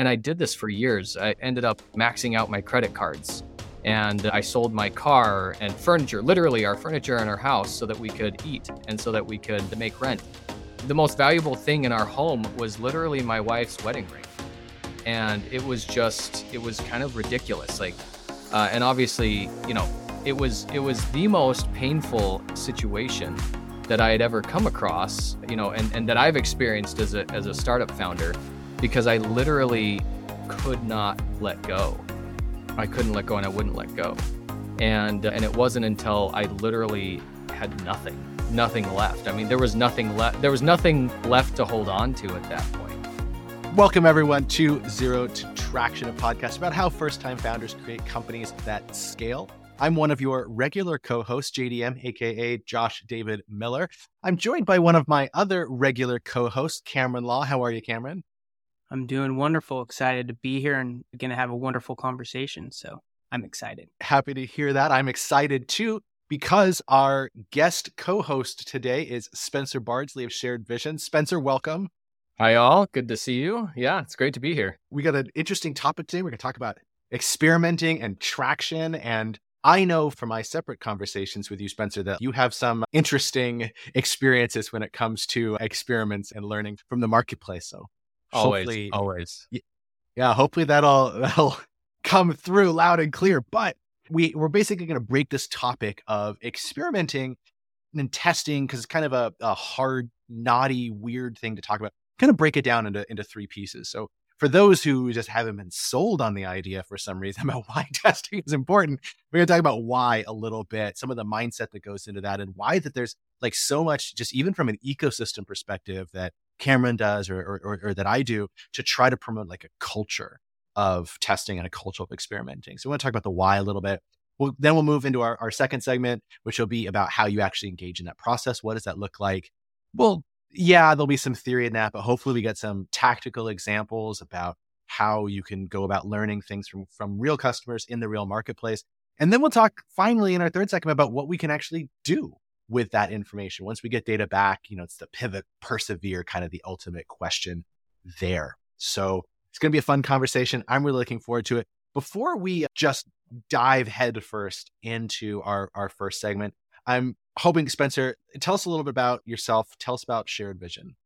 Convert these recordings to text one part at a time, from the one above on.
and I did this for years. I ended up maxing out my credit cards and I sold my car and furniture, literally our furniture in our house, so that we could eat and so that we could make rent. The most valuable thing in our home was literally my wife's wedding ring. And it was just, it was kind of ridiculous. Like, uh, and obviously, you know, it was it was the most painful situation that I had ever come across, you know, and, and that I've experienced as a as a startup founder, because I literally could not let go. I couldn't let go and I wouldn't let go. And and it wasn't until I literally had nothing, nothing left. I mean, there was nothing left. There was nothing left to hold on to at that point. Welcome everyone to Zero to Traction, a podcast about how first-time founders create companies that scale. I'm one of your regular co-hosts, JDM, aka Josh David Miller. I'm joined by one of my other regular co-hosts, Cameron Law. How are you, Cameron? I'm doing wonderful. Excited to be here and going to have a wonderful conversation. So I'm excited. Happy to hear that. I'm excited too because our guest co host today is Spencer Bardsley of Shared Vision. Spencer, welcome. Hi, all. Good to see you. Yeah, it's great to be here. We got an interesting topic today. We're going to talk about experimenting and traction. And I know from my separate conversations with you, Spencer, that you have some interesting experiences when it comes to experiments and learning from the marketplace. So Always, hopefully, always. Yeah, hopefully that'll that'll come through loud and clear. But we we're basically going to break this topic of experimenting and testing because it's kind of a, a hard, knotty, weird thing to talk about. Kind of break it down into into three pieces. So for those who just haven't been sold on the idea for some reason about why testing is important, we're going to talk about why a little bit, some of the mindset that goes into that, and why that there's like so much, just even from an ecosystem perspective, that Cameron does or, or, or, that I do to try to promote like a culture of testing and a culture of experimenting. So we want to talk about the why a little bit. We'll, then we'll move into our, our second segment, which will be about how you actually engage in that process. What does that look like? Well, yeah, there'll be some theory in that, but hopefully we get some tactical examples about how you can go about learning things from, from real customers in the real marketplace. And then we'll talk finally in our third segment about what we can actually do with that information. Once we get data back, you know, it's the pivot, persevere kind of the ultimate question there. So it's going to be a fun conversation. I'm really looking forward to it. Before we just dive headfirst into our, our first segment, I'm hoping, Spencer, tell us a little bit about yourself. Tell us about Shared Vision.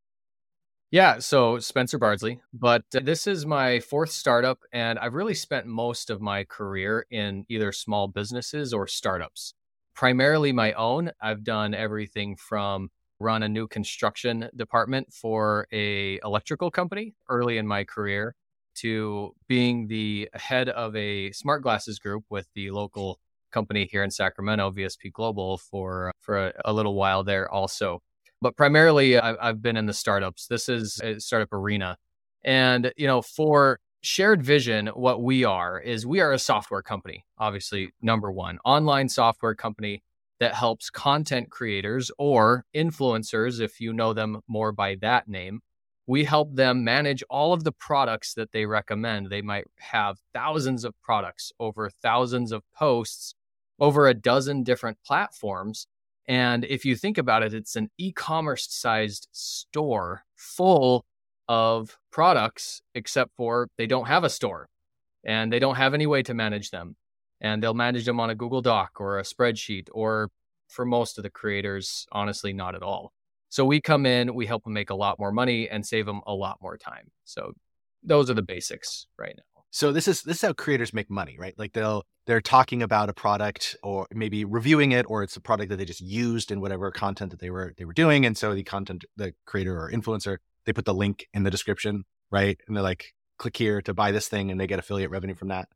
Yeah, so Spencer Bardsley, but this is my fourth startup, and I've really spent most of my career in either small businesses or startups primarily my own. I've done everything from run a new construction department for a electrical company early in my career to being the head of a smart glasses group with the local company here in Sacramento, VSP Global, for for a, a little while there also. But primarily, I've, I've been in the startups. This is a startup arena, and you know, for shared vision, what we are is we are a software company, obviously, number one, online software company that helps content creators or influencers, if you know them more by that name. We help them manage all of the products that they recommend. They might have thousands of products, over thousands of posts, over a dozen different platforms. And if you think about it, it's an e commerce sized store full of products, except for they don't have a store and they don't have any way to manage them. And they'll manage them on a Google Doc or a spreadsheet, or for most of the creators, honestly, not at all. So we come in, we help them make a lot more money and save them a lot more time. So those are the basics right now. So this is this is how creators make money, right? Like they'll they're talking about a product or maybe reviewing it, or it's a product that they just used in whatever content that they were they were doing, and so the content the creator or influencer they put the link in the description, right? And they're like, click here to buy this thing and they get affiliate revenue from that.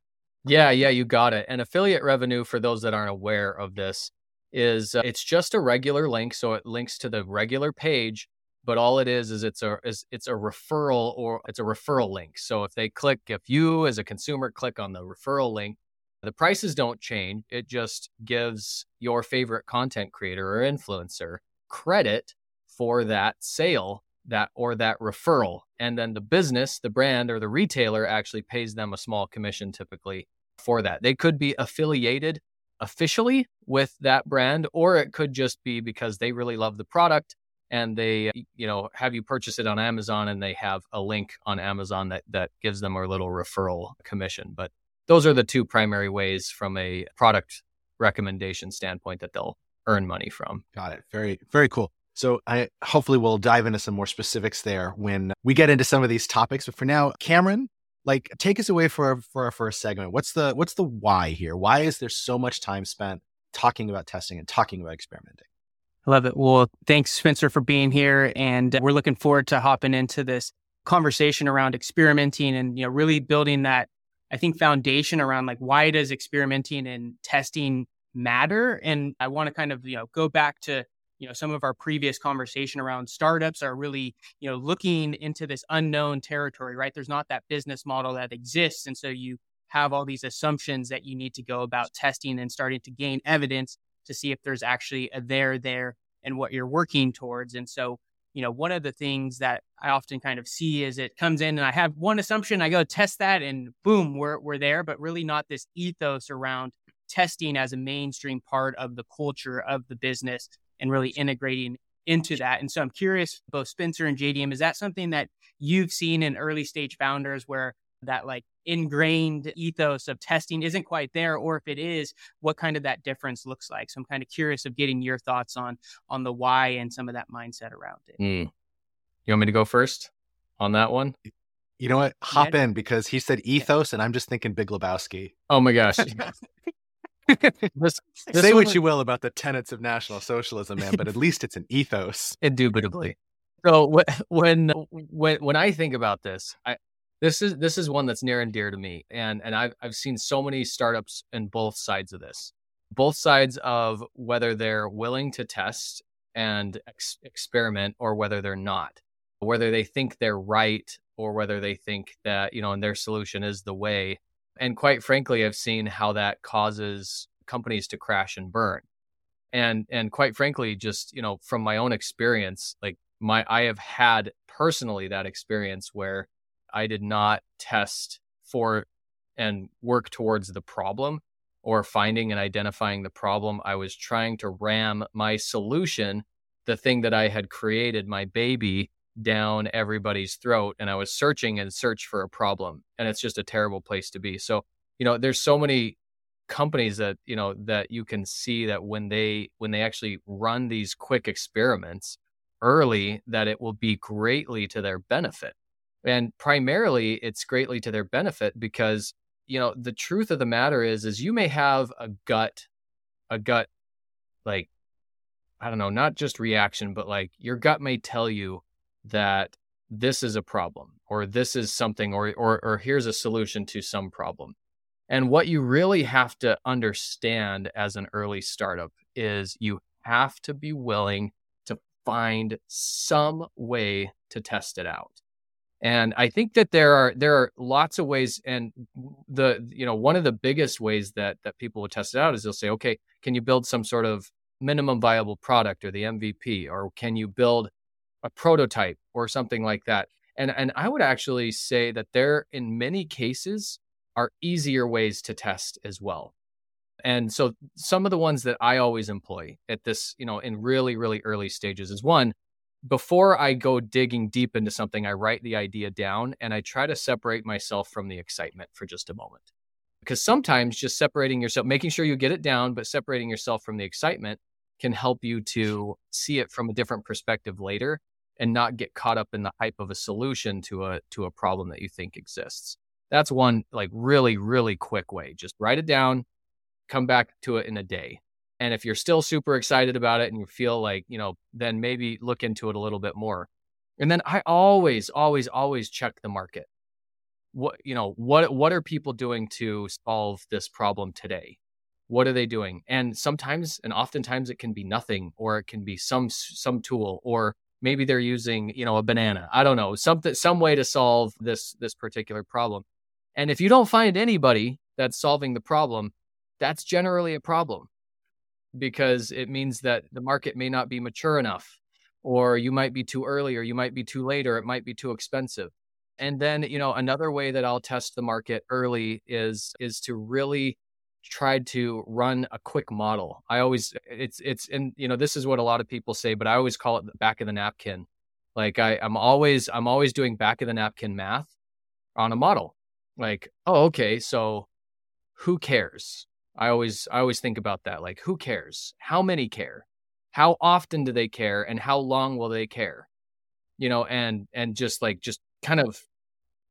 Yeah, yeah, you got it. And affiliate revenue, for those that aren't aware of this, is uh, it's just a regular link. So it links to the regular page, but all it is is it's a is it's a referral or it's a referral link. So if they click, if you as a consumer click on the referral link, the prices don't change. It just gives your favorite content creator or influencer credit for that sale that or that referral and then the business the brand or the retailer actually pays them a small commission typically for that they could be affiliated officially with that brand or it could just be because they really love the product and they you know have you purchase it on Amazon and they have a link on Amazon that that gives them a little referral commission. But those are the two primary ways from a product recommendation standpoint that they'll earn money from. Got it. Very very cool. So I hopefully we'll dive into some more specifics there when we get into some of these topics. But for now, Cameron, like take us away for for our first segment. What's the what's the why here? Why is there so much time spent talking about testing and talking about experimenting? I love it. Well, thanks, Spencer, for being here. And we're looking forward to hopping into this conversation around experimenting and, you know, really building that, I think, foundation around like why does experimenting and testing matter? And I want to kind of, you know, go back to, you know, some of our previous conversation around startups are really, you know, looking into this unknown territory, right? There's not that business model that exists. And so you have all these assumptions that you need to go about testing and starting to gain evidence to see if there's actually a there there and what you're working towards. And so, you know, one of the things that I often kind of see is it comes in and I have one assumption, I go test that and boom, we're we're there, but really not this ethos around testing as a mainstream part of the culture of the business and really integrating into that. And so I'm curious, both Spencer and JDM, is that something that you've seen in early stage founders where that like ingrained ethos of testing isn't quite there? Or if it is what kind of that difference looks like? So i'm kind of curious of getting your thoughts on on the why and some of that mindset around it. Mm. you want me to go first on that one? You know what? Hop yeah. in because he said ethos and i'm just thinking big lebowski. Oh my gosh this, this Say what you will about the tenets of National Socialism, man, but at least it's an ethos. Indubitably. So when when when I think about this, I, this is this is one that's near and dear to me and and I've I've seen so many startups in both sides of this both sides of whether they're willing to test and ex- experiment or whether they're not whether they think they're right or whether they think that you know and their solution is the way and quite frankly I've seen how that causes companies to crash and burn and and quite frankly just you know from my own experience like my I have had personally that experience where I did not test for and work towards the problem or finding and identifying the problem. I was trying to ram my solution, the thing that I had created, my baby, down everybody's throat. And I was searching and search for a problem. And it's just a terrible place to be. So, you know, there's so many companies that, you know, that you can see that when they when they actually run these quick experiments early, that it will be greatly to their benefit and primarily it's greatly to their benefit because you know the truth of the matter is is you may have a gut a gut like i don't know not just reaction but like your gut may tell you that this is a problem or this is something or or or here's a solution to some problem. And what you really have to understand as an early startup is you have to be willing to find some way to test it out. And I think that there are there are lots of ways, and the you know one of the biggest ways that that people will test it out is they'll say, okay, can you build some sort of minimum viable product or the MVP, or can you build a prototype or something like that? And and I would actually say that there, in many cases, are easier ways to test as well. And so some of the ones that I always employ at this, you know, in really really early stages is one before I go digging deep into something, I write the idea down and I try to separate myself from the excitement for just a moment. Because sometimes just separating yourself, making sure you get it down, but separating yourself from the excitement can help you to see it from a different perspective later and not get caught up in the hype of a solution to a to a problem that you think exists. That's one like really really quick way. Just write it down, come back to it in a day. And if you're still super excited about it and you feel like, you know, then maybe look into it a little bit more. And then I always, always, always check the market. What, you know, what, what are people doing to solve this problem today? What are they doing? And sometimes, and oftentimes it can be nothing, or it can be some, some tool, or maybe they're using, you know, a banana. I don't know, something, some way to solve this, this particular problem. And if you don't find anybody that's solving the problem, that's generally a problem because it means that the market may not be mature enough or you might be too early or you might be too late or it might be too expensive and then you know another way that i'll test the market early is is to really tried to run a quick model. I always it's it's and you know this is what a lot of people say, but I always call it the back of the napkin. Like I I'm always I'm always doing back of the napkin math on a model. Like, oh okay, so who cares? I always I always think about that. Like who cares? How many care? How often do they care and how long will they care? You know, and and just like just kind of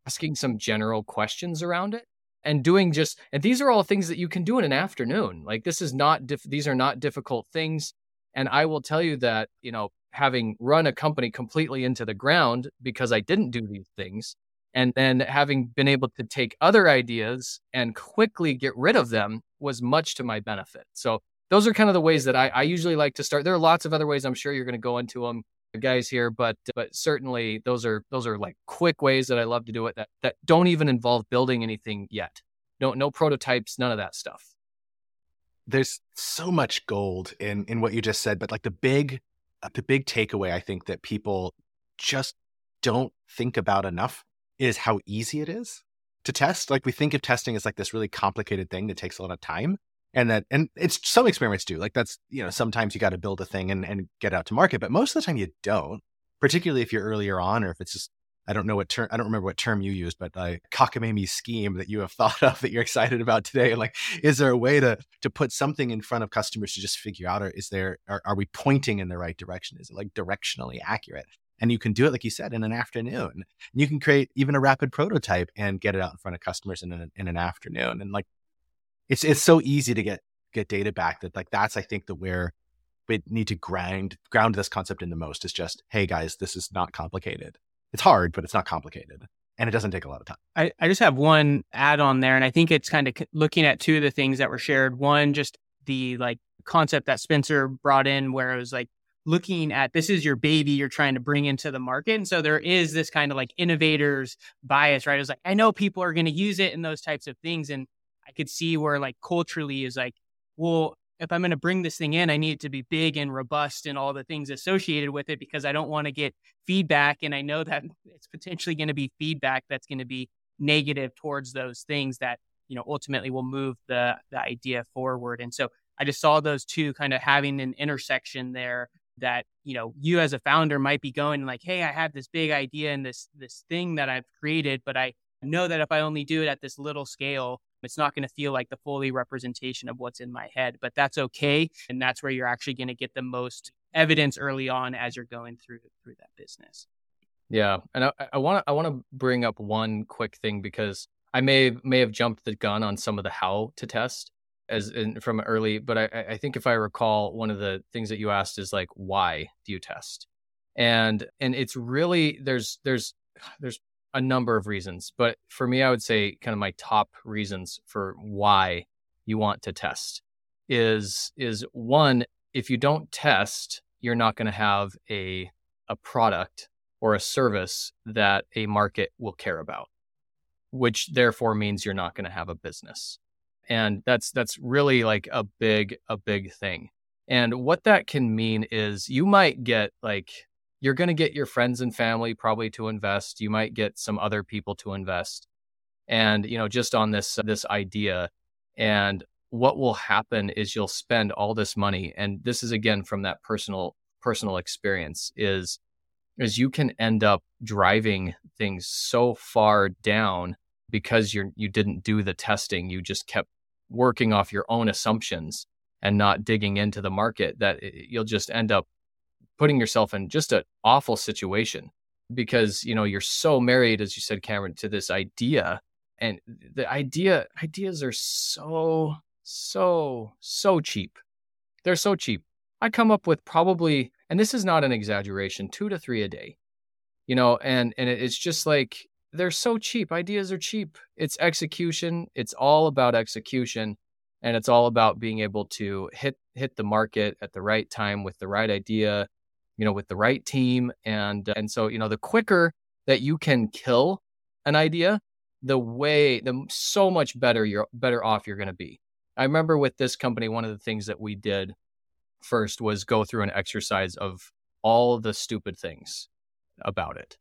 asking some general questions around it and doing just and these are all things that you can do in an afternoon. Like this is not these are not difficult things. And i will tell you that you know having run a company completely into the ground because i didn't do these things and then having been able to take other ideas and quickly get rid of them was much to my benefit. So those are kind of the ways that I, I usually like to start. There are lots of other ways i'm sure you're going to go into them guys here, but but certainly those are those are like quick ways that I love to do it that that don't even involve building anything yet. No no prototypes, none of that stuff. There's so much gold in in what you just said, but like the big uh, the big takeaway I think that people just don't think about enough is how easy it is to test. Like we think of testing as like this really complicated thing that takes a lot of time and that and it's some experiments do like that's you know sometimes you got to build a thing and, and get out to market but most of the time you don't particularly if you're earlier on or if it's just i don't know what term i don't remember what term you used but like cockamamie scheme that you have thought of that you're excited about today like is there a way to to put something in front of customers to just figure out or is there are, are we pointing in the right direction? Is it like directionally accurate? And you can do it like you said in an afternoon. And you can create even a rapid prototype and get it out in front of customers in an, in an afternoon and like it's it's so easy to get get data back that like that's I think the where we need to grind ground this concept in the most is just hey guys this is not complicated. It's hard but it's not complicated and it doesn't take a lot of time. I, I just have one add on there and i think it's kind of looking at two of the things that were shared. One just the like concept that spencer brought in where it was like looking at this is your baby you're trying to bring into the market and so there is this kind of like innovators bias right? It's like i know people are going to use it in those types of things and I could see where like culturally is like, well, if I'm going to bring this thing in, I need it to be big and robust and all the things associated with it because I don't want to get feedback. And I know that it's potentially going to be feedback that's going to be negative towards those things that, you know, ultimately will move the, the idea forward. And so I just saw those two kind of having an intersection there that, you know, you as a founder might be going like, Hey, I have this big idea and this, this thing that I've created, but I know that if I only do it at this little scale, it's not going to feel like the fully representation of what's in my head, but that's okay. And that's where you're actually going to get the most evidence early on as you're going through through that business. Yeah, and I want to I want to bring up one quick thing because I may may have jumped the gun on some of the how to test as in, from early, but I, I think if I recall, one of the things that you asked is like, why do you test? And and it's really there's there's there's a number of reasons, but for me, I would say kind of my top reasons for why you want to test is is one, if you don't test, you're not going to have a a product or a service that a market will care about, which therefore means you're not going to have a business. And that's that's really like a big a big thing. And what that can mean is you might get like you're going to get your friends and family probably to invest. You might get some other people to invest. And, you know, just on this, this idea. And what will happen is you'll spend all this money. And this is again from that personal, personal experience is, is you can end up driving things so far down because you're, you didn't do the testing. You just kept working off your own assumptions and not digging into the market that eh, you'll just end up putting yourself in just an awful situation because you know you're so married as you said cameron to this idea and the idea ideas are so so so cheap. They're so cheap. I come up with probably and this is not an exaggeration 2 to 3 a day you know and and it's just like they're so cheap. Ideas are cheap. It's execution. It's all about execution and it's all about being able to hit hit the market at the right time with the right idea you know, with the right team. And, uh, and so, you know, the quicker that you can kill an idea, the way, the so much better you're better off you're going to be. I remember with this company, one of the things that we did first was go through an exercise of all the stupid things about it.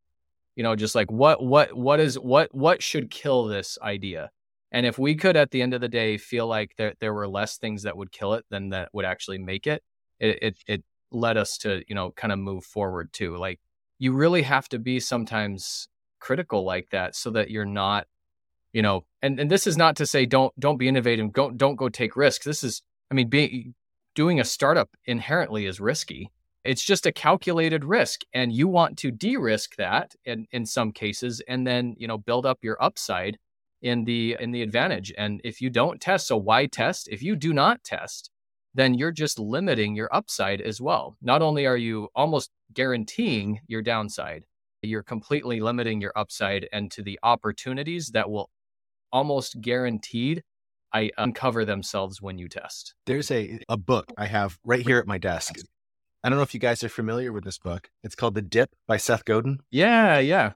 You know, just like what, what, what is, what, what should kill this idea? And if we could, at the end of the day, feel like there, there were less things that would kill it than that would actually make it, it, it, it led us to, you know, kind of move forward too. Like you really have to be sometimes critical like that so that you're not, you know, and, and this is not to say don't, don't be innovative. Don't, don't go take risks. This is, I mean, being, doing a startup inherently is risky. It's just a calculated risk and you want to de-risk that in, in some cases and then, you know, build up your upside in the in the advantage. And if you don't test, so why test? If you do not test, then you're just limiting your upside as well. Not only are you almost guaranteeing your downside, you're completely limiting your upside and to the opportunities that will almost guaranteed I uncover themselves when you test. There's a, a book I have right here at my desk. I don't know if you guys are familiar with this book. It's called The Dip by Seth Godin. Yeah, yeah.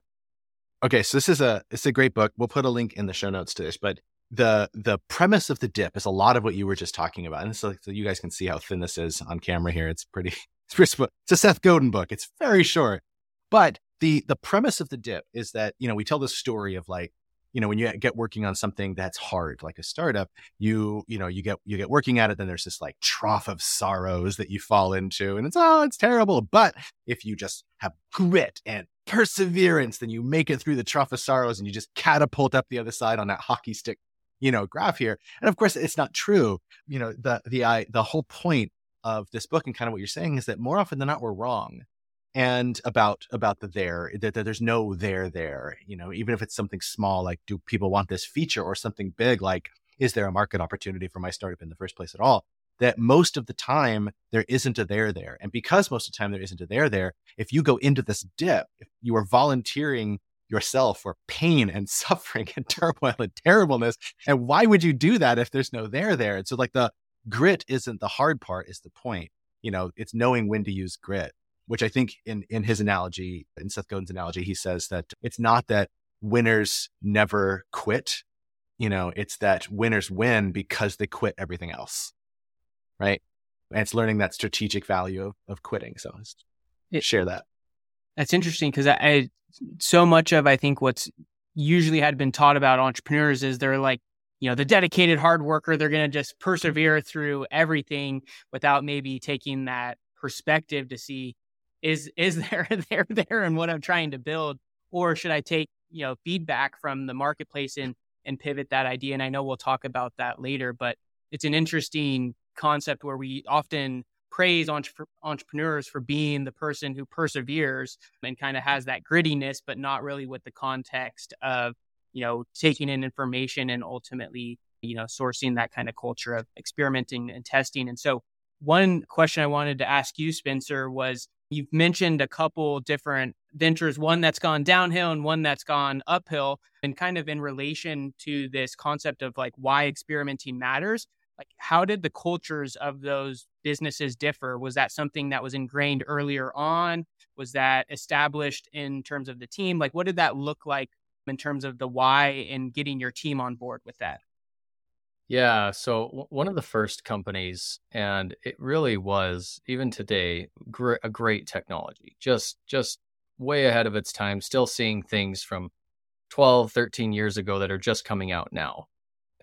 Okay, so this is a it's a great book. We'll put a link in the show notes to this, but the the premise of the dip is a lot of what you were just talking about, and so, so you guys can see how thin this is on camera here. It's pretty it's pretty, it's a Seth Godin book. It's very short, but the the premise of the dip is that you know we tell the story of like you know when you get working on something that's hard like a startup you you know you get you get working at it then there's this like trough of sorrows that you fall into and it's oh it's terrible but if you just have grit and perseverance then you make it through the trough of sorrows and you just catapult up the other side on that hockey stick you know graph here. And of course it's not true you know the the i the whole point of this book and kind of what you're saying is that more often than not we're wrong and about about the there that, that, there's no there there you know even if it's something small like do people want this feature or something big? Like is there a market opportunity for my startup in the first place at all? That most of the time there isn't a there there. And because most of the time there isn't a there there if you go into this dip if you are volunteering yourself for pain and suffering and turmoil and terribleness and why would you do that if there's no there there and so like the grit isn't the hard part is the point you know it's knowing when to use grit which I think in in his analogy, in Seth Godin's analogy, he says that it's not that winners never quit. You know, it's that winners win because they quit everything else. Right. And it's learning that strategic value of, of quitting. So it, share that. That's interesting because I, I so much of I think what's usually had been taught about entrepreneurs is they're like you know the dedicated hard worker they're going to just persevere through everything without maybe taking that perspective to see is is there there there and what I'm trying to build, or should I take you know feedback from the marketplace and and pivot that idea? And I know we'll talk about that later, but it's an interesting concept where we often praise entre- entrepreneurs for being the person who perseveres and kind of has that grittiness, but not really with the context of you know taking in information and ultimately you know sourcing that kind of culture of experimenting and testing. And so one question I wanted to ask you, Spencer, was You've mentioned a couple different ventures, one that's gone downhill and one that's gone uphill, and kind of in relation to this concept of like why experimenting matters. Like, how did the cultures of those businesses differ? Was that something that was ingrained earlier on? Was that established in terms of the team? Like, what did that look like in terms of the why and getting your team on board with that? Yeah. So w- one of the first companies, and it really was even today gr- a great technology, just just way ahead of its time. Still seeing things from 12, 13 years ago that are just coming out now,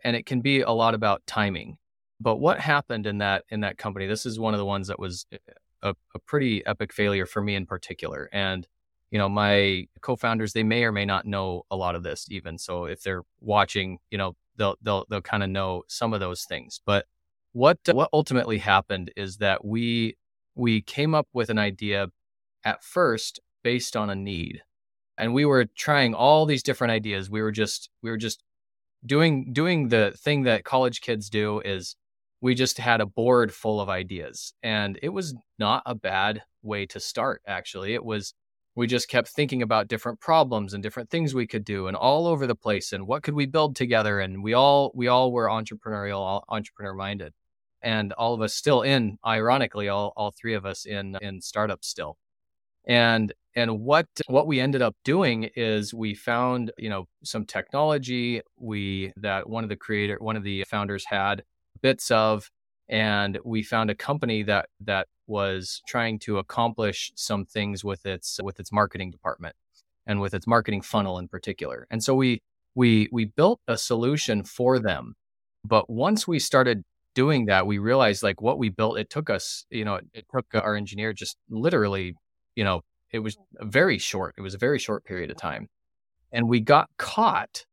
and it can be a lot about timing. But what happened in that in that company? This is one of the ones that was eh, a, a pretty epic failure for me in particular, and you know my co-founders they may or may not know a lot of this even so if they're watching you know they'll they'll they'll kind of know some of those things. But what what ultimately happened is that we we came up with an idea at first based on a need. And we were trying all these different ideas. We were just we were just doing doing the thing that college kids do is we just had a board full of ideas and it was not a bad way to start actually. It was we just kept thinking about different problems and different things we could do and all over the place and what could we build together and we all we all were entrepreneurial entrepreneur minded and all of us still in ironically all, all three of us in in startups still and and what what we ended up doing is we found you know some technology we that one of the creator one of the founders had bits of and we found a company that that was trying to accomplish some things with its with its marketing department and with its marketing funnel in particular. And so we we we built a solution for them. But once we started doing that, we realized like what we built, it took us, you know, it took our engineer just literally, you know, it was mm. a very short. It was a very short period of time. And we got caught.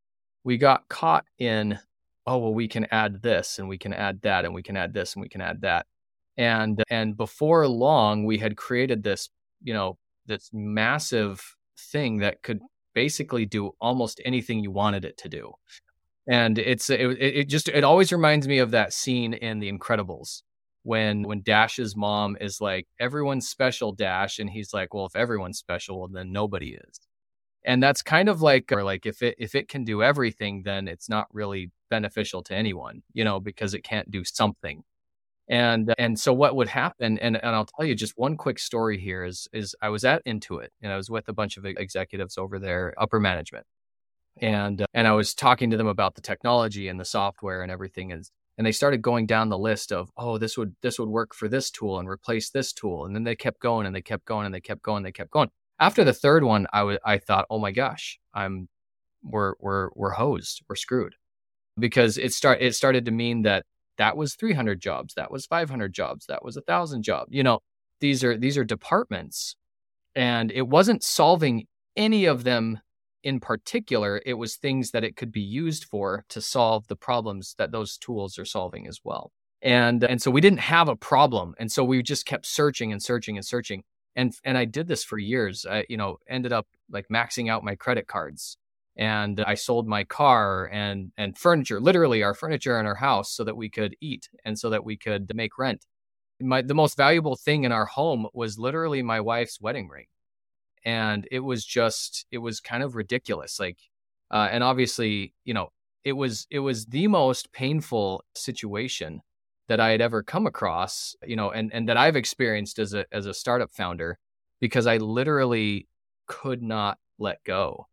We got caught in, oh, well, we can add this and we can add that and we can add this and we can add that. And and before long, we had created this, you know, this massive thing that could mm. basically do almost anything you wanted it to do. And it's it, it just it always reminds me of that scene in The Incredibles when when Dash's mom is like everyone's special Dash and he's like well if everyone's special then nobody is. And that's kind of like or like if it if it can do everything then it's not really beneficial to anyone, you know, because it can't do something. And and so what would happen and and I'll tell you just one quick story here is is I was at Intuit and I was with a bunch of executives over there upper management. And and I was talking to them about the technology and the software and everything and and they started going down the list of oh this would this would work for this tool and replace this tool and then they kept going and they kept going and they kept going and they kept going. After the third one I was I thought oh my gosh I'm we're we're we're hosed we're screwed because it start it started to mean that that was 300 jobs that was 500 jobs that was a thousand jobs you know these are these are departments and it wasn't solving any of them in particular it was things that it could be used for to solve the problems that those tools are solving as well. And and so we didn't have a problem and so we just kept searching and searching and searching. And and I did this for years. I you know ended up like maxing out my credit cards and I sold my car and and furniture, literally our furniture in our house, so that we could eat and so that we could make rent. My the most valuable thing in our home was literally my wife's wedding ring, and it was just it was kind of ridiculous. Like, uh, and obviously, you know, it was it was the most painful situation that I had ever come across, you know, and and that I've experienced as a as a startup founder, because I literally could not let go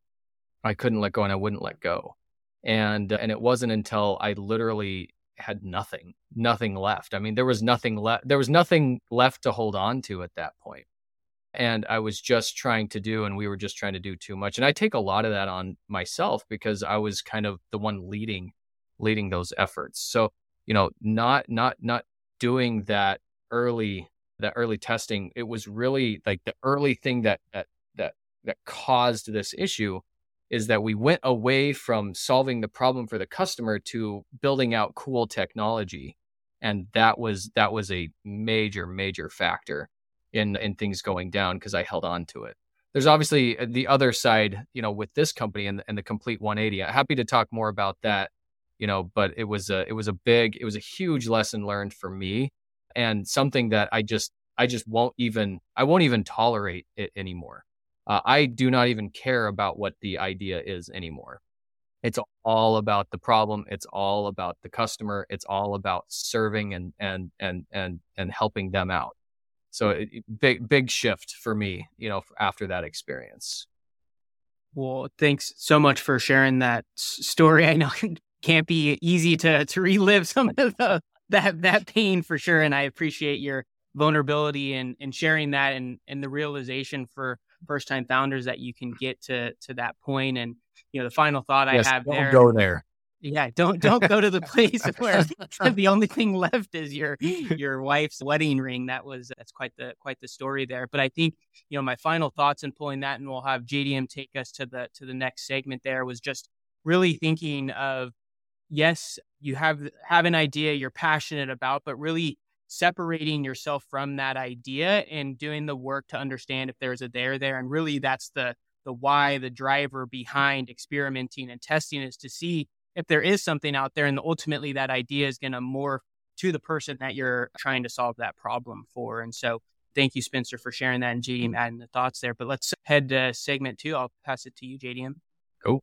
I couldn't let go and I wouldn't let go. And and it wasn't until I literally had nothing, nothing left. I mean, there was nothing left. There was nothing left to hold on to at that point. And I was just trying to do, and we were just trying to do too much. And I take a lot of that on myself because I was kind of the one leading, leading those efforts. So, you know, not, not, not doing that early, that early testing. It was really like the early thing that, that, that, that caused this issue is that we went away from solving the problem for the customer to building out cool technology and that was that was a major major factor in in things going down because i held on to it there's obviously uh, the other side you know with this company and, and the complete 180 I'm happy to talk more about that you know but it was a it was a big it was a huge lesson learned for me and something that i just i just won't even i won't even tolerate it anymore uh, I do not even care about what the idea is anymore. It's all about the problem. It's all about the customer. It's all about serving and and and and and helping them out. So it, big big shift for me, you know, after that experience. Well, thanks so much for sharing that story. I know it can't be easy to to relive some of the that that pain for sure, and I appreciate your vulnerability and and sharing that and and the realization for first time founders that you can get to to that point. And you know, the final thought yes, I have don't there. Go there. Yeah, don't don't go to the place where the only thing left is your your wife's wedding ring. That was that's quite the quite the story there. But I think you know my final thoughts in pulling that, and we'll have JDM take us to the to the next segment. There was just really thinking of yes, you have have an idea you're passionate about, but really separating yourself from that idea and doing the work to understand if there's a there there and really that's the the why the driver behind experimenting and testing is to see if there is something out there and ultimately that idea is going to morph to the person that you're trying to solve that problem for and so thank you spencer for sharing that and jdm mm. adding the thoughts there but let's head to segment two i'll pass it to you jdm Cool.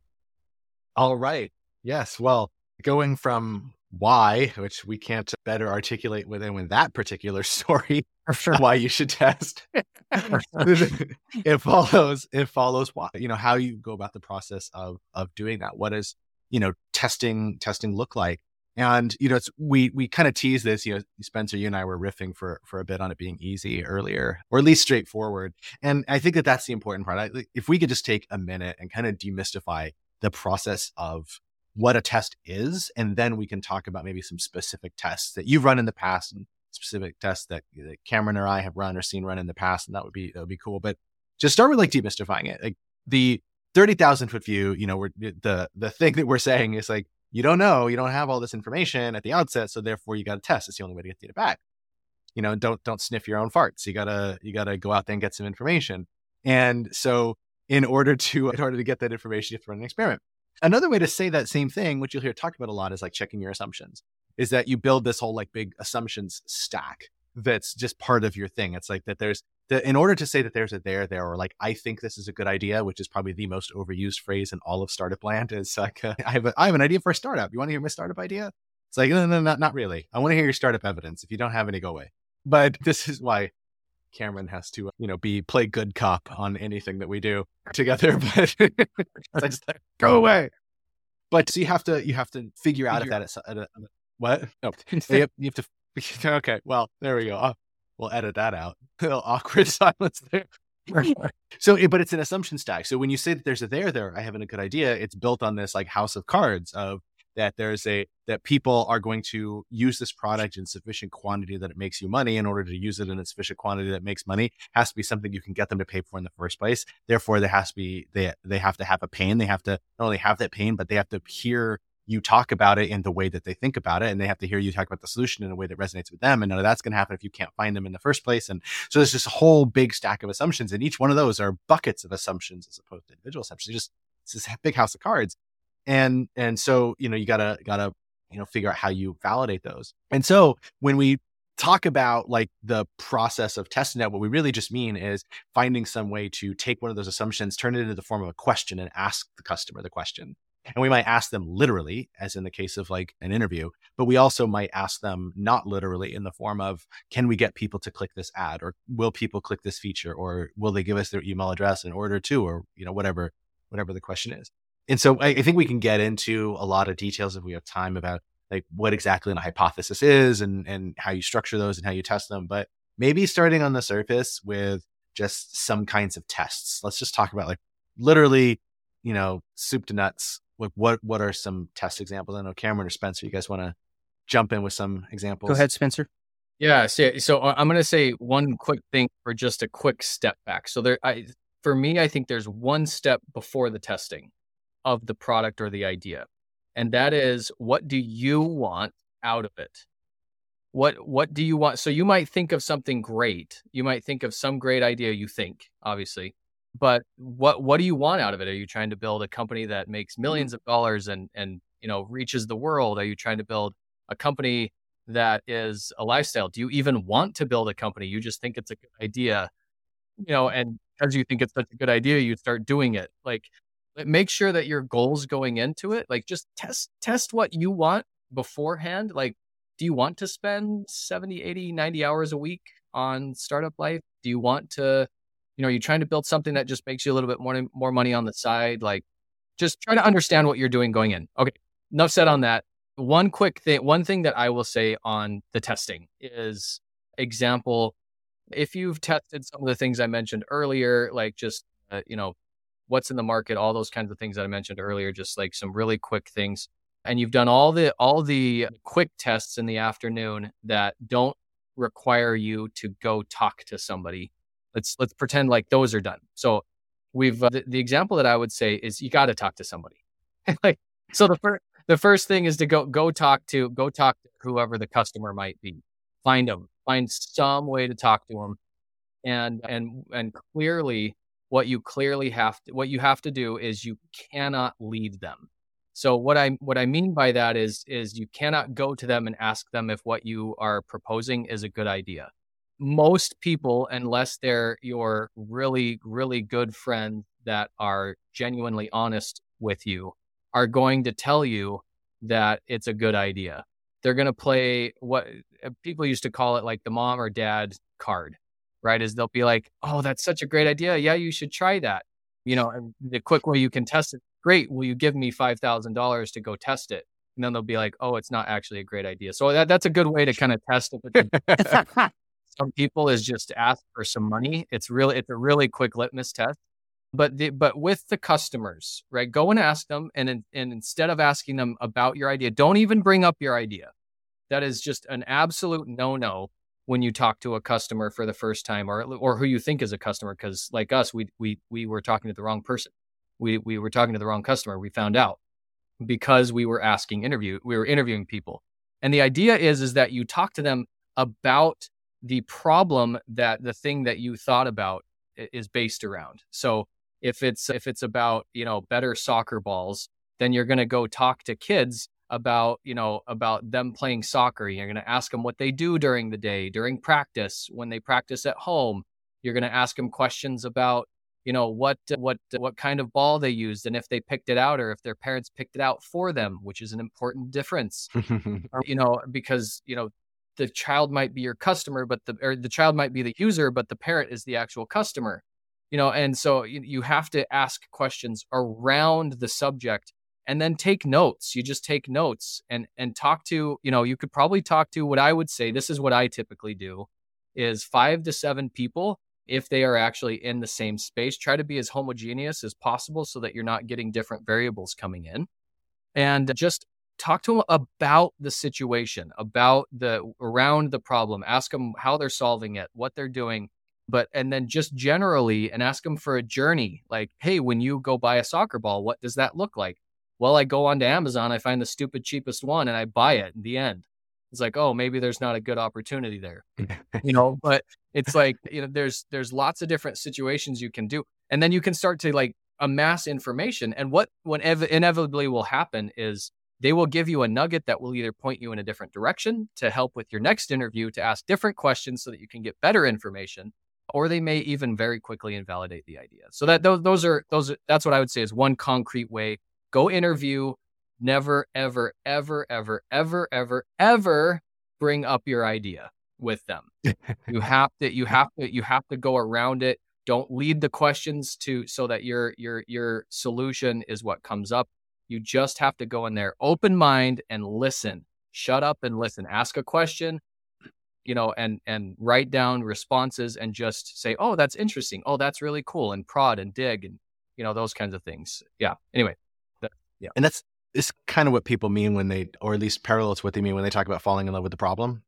all right yes well going from why, which we can't better articulate within with that particular story, sure. why you should test. it follows it follows why you know how you go about the process of of doing that. What is you know testing testing look like? And you know, it's we we kind of tease this. You know, Spencer, you and I were riffing for for a bit on it being easy earlier, or at least straightforward. And I think that that's the important part. I, if we could just take a minute and kind of demystify the process of what a test is. And then we can talk about maybe some specific tests that you've run in the past and specific tests that, that Cameron or I have run or seen run in the past. And that would be, that would be cool. But just start with like demystifying it. Like the 30,000 foot view, you know, we're the, the thing that we're saying is like, you don't know, you don't have all this information at the outset. So therefore you got to test. It's the only way to get data back. You know, don't, don't sniff your own farts. You gotta, you gotta go out there and get some information. And so in order to, in order to get that information, you have to run an experiment. Another way to say that same thing, which you'll hear talked about a lot, is like checking your assumptions. Is that you build this whole like big assumptions stack that's just part of your thing. It's like that there's the, in order to say that there's a there there or like I think this is a good idea, which is probably the most overused phrase in all of startup land, is like uh, I have a, I have an idea for a startup. You want to hear my startup idea? It's like no no no not really. I want to hear your startup evidence. If you don't have any, go away. But this is why Cameron has to, you know, be play good cop on anything that we do together. But I just like, go away. But so you have to you have to figure out figure. if that is a, what? No, oh. you have, you have to. Okay, well, there we go. Oh, we'll edit that out. A little awkward silence there. so, eh, but it's an assumption stack. So when you say that there's a there there, I haven't a good idea. It's built on this like house of cards of that there's a that people are going to use this product in sufficient quantity that it makes you money in order to use it in a sufficient quantity that makes money has to be something you can get them to pay for in the first place therefore there has to be they they have to have a pain they have to not only have that pain but they have to hear you talk about it in the way that they think about it and they have to hear you talk about the solution in a way that resonates with them and none of that's going to happen if you can't find them in the first place and so there's this whole big stack of assumptions and each one of those are buckets of assumptions as opposed to individual assumptions. It's just it's this big house of cards and and so you know you gotta gotta you know figure out how you validate those. And so when we talk about like the process of testing that what we really just mean is finding some way to take one of those assumptions turn it into the form of a question and ask the customer the question and we might ask them literally as in the case of like an interview but we also might ask them not literally in the form of can we get people to click this ad or will people click this feature or will they give us their email address in order to or you know whatever whatever the question is and so I, I, think we can get into a lot of details if we have time about like what exactly a hypothesis is and and how you structure those and how you test them. But maybe starting on the surface with just some kinds of tests. Let's just talk about like literally, you know, soup to nuts. Like what what are some test examples? I know Cameron or Spencer, you guys want to jump in with some examples? Go ahead, Spencer. Yeah, so, so uh, I'm going to say one quick thing for just a quick step back. So there, I, for me, I think there's one step before the testing, of the product or the idea. And that is what do you want out of it? What what do you want? So you might think of something great. You might think of some great idea you think, obviously. But what what do you want out of it? Are you trying to build a company that makes mm-hmm. millions of dollars and and you know reaches the world? Are you trying to build a company that is a lifestyle? Do you even want to build a company? You just think it's a good idea, you know, and because you think it's such a good idea, you start doing it. Like make sure that your goals going into it like just test test what you want beforehand like do you want to spend 70 80 90 hours a week on startup life do you want to you know are you trying to build something that just makes you a little bit more more money on the side like just try to understand what you're doing going in okay enough said on that one quick thing one thing that i will say on the testing is example if you've tested some of the things i mentioned earlier like just uh, you know what's in the market, all those kinds of things that I mentioned earlier, just like some really quick things. And you've done all the all the quick tests in the afternoon that don't require you to go talk to somebody. Let's let's pretend like those are done. So we've uh, the, the example that I would say is you got to talk to somebody. like so the first the first thing is to go go talk to go talk to whoever the customer might be. Find them. Find some way to talk to them and and and clearly what you clearly have to what you have to do is you cannot lead them so what i what i mean by that is is you cannot go to them and ask them if what you are proposing is a good idea most people unless they're your really really good friends that are genuinely honest with you are going to tell you that it's a good idea they're going to play what uh, people used to call it like the mom or dad card right? Is they'll be like, oh, that's such a great idea. Yeah, you should try that. You know, the quick way you can test it. Great. Will you give me $5,000 to go test it? And then they'll be like, oh, it's not actually a great idea. So that, that's a good way to kind of test it. some people is just ask for some money. It's really, it's a really quick litmus test. but the, but with the customers, right? Go and ask them, and and instead of asking them about your idea, don't even bring up your idea. That is just an absolute no no when you talk to a customer for the first time, or or who you think is a customer, because like us, we we we were talking to the wrong person. We we were talking to the wrong customer. We found out because we were asking interview, we were interviewing people, and the idea is is that you talk to them about the problem that the thing that you thought about is based around. So if it's if it's about you know better soccer balls then you're going to go talk to kids about you know about them playing soccer. You're going to ask them what they do during the day during practice when they practice at home. You're going to ask them questions about you know what what what kind of ball they used and if they picked it out or if their parents picked it out for them which is an important difference. You know because you know the child might be your customer but the or the child might be the user but the parent is the actual customer you know and so you, you have to ask questions around the subject and then take notes. You just take notes and and talk to you know you could probably talk to what i would say this is what i typically do is five to seven people if they are actually in the same space try to be as homogeneous as possible so that you're not getting different variables coming in. And just talk to them about the situation about the around the problem ask them how they're solving it what they're doing but and then just generally and ask them for a journey like hey when you go buy a soccer ball what does that look like? Well i go onto amazon i find the stupid cheapest one and i buy it in the end. It's like oh maybe there's not a good opportunity there. You know but it's like you know there's there's lots of different situations you can do and then you can start to like amass information and what ev- inevitably will happen is they will give you a nugget that will either point you in a different direction to help with your next interview to ask different questions so that you can get better information or they may even very quickly invalidate the idea. So that those, those are those that's what I would say is one concrete way. Go interview. Never, ever, ever, ever, ever, ever, ever bring up your idea with them. you have to you have to you have to go around it. Don't lead the questions to so that your your your solution is what comes up. You just have to go in there open mind and listen. Shut up and listen. Ask a question, you know, and and write down responses and just say, "Oh, that's interesting. Oh, that's really cool," and prod and dig and you know those kinds of things. Yeah. Anyway, that, yeah. And that's it's kind of what people mean when they, or at least parallel to what they mean when they talk about falling in love with the problem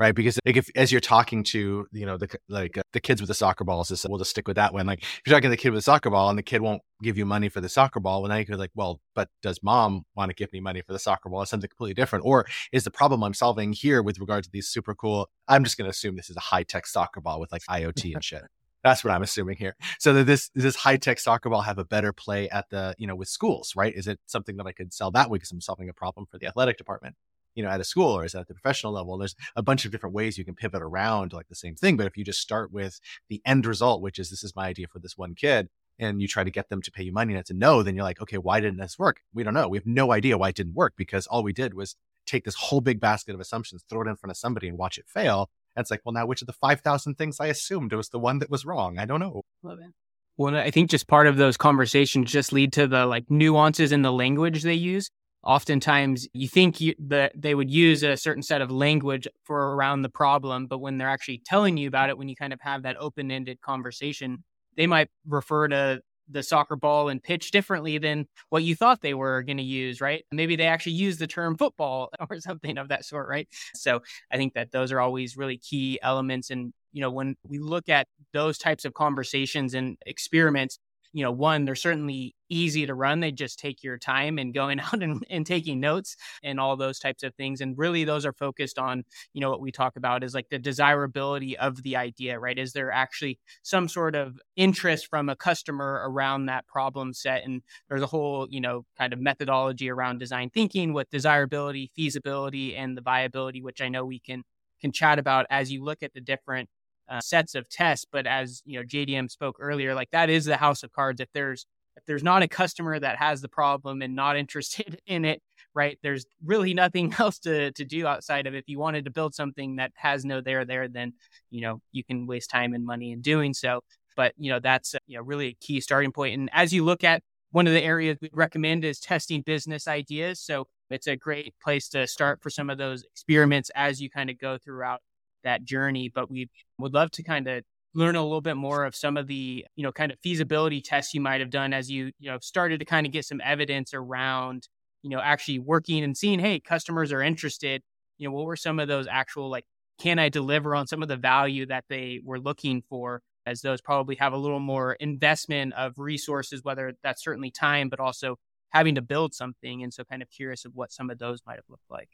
right? Because like if as you're talking to you know the like uh, the kids with the soccer balls, just, we'll just stick with that one. Like if you're talking to the kid with the soccer ball and the kid won't give you money for the soccer ball, well now you're like, well, but does mom want to give me money for the soccer ball? It's something completely different. Or is the problem I'm solving here with regard to these super cool? I'm just going to assume this is a high tech soccer ball with like IoT and shit. That's what I'm assuming here. So that this this high tech soccer ball have a better play at the you know with schools, right? Is it something that I could sell that way because I'm solving a problem for the athletic department? You know at a school or is that at the professional level? There's a bunch of different ways you can pivot around like the same thing but if you just start with the end result which is this is my idea for this one kid and you try to get them to pay you money and it's a no then you're like okay why didn't this work? We don't know. We have no idea why it didn't work because all we did was take this whole big basket of assumptions throw it in front of somebody and watch it fail and it's like well now which of the 5000 things i assumed was the one that was wrong? I don't know. Love it. Well, I think just part of those conversations just lead to the like nuances in the language they use oftentimes you think you, that they would use a certain set of language for around the problem but when they're actually telling you about it when you kind of have that open-ended conversation they might refer to the soccer ball and pitch differently than what you thought they were going to use right? Maybe they actually use the term football or something of that sort right? So i think that those are always really key elements and you know when we look at those types of conversations and experiments you know, one, they're certainly easy to run. They just take your time and going out and, and taking notes and all those types of things. And really, those are focused on, you know, what we talk about is like the desirability of the idea, right? Is there actually some sort of interest from a customer around that problem set? And there's a whole, you know, kind of methodology around design thinking with desirability, feasibility, and the viability, which I know we can can chat about as you look at the different uh, sets of tests. But as you know, JDM spoke earlier, like that is the house of cards. If there's if there's not a customer that has the problem and not interested in it, right? There's really nothing else to to do outside of if you wanted to build something that has no there there, then you know you can waste time and money in doing so. But you know that's you know really a key starting point. And as you look at one of the areas we recommend is testing business ideas. So it's a great place to start for some of those experiments as you kind of go throughout that journey. But we would love to kind of learn a little bit more of some of the, you know, kind of feasibility tests you might have done as you, you know, started to kind of get some evidence around, you know, actually working and seeing, hey, customers are interested. You know, what were some of those actual like, can I deliver on some of the value that they were looking for? As those probably have a little more investment of resources, whether that's certainly time, but also having to build something. And so kind of curious of what some of those might have looked like.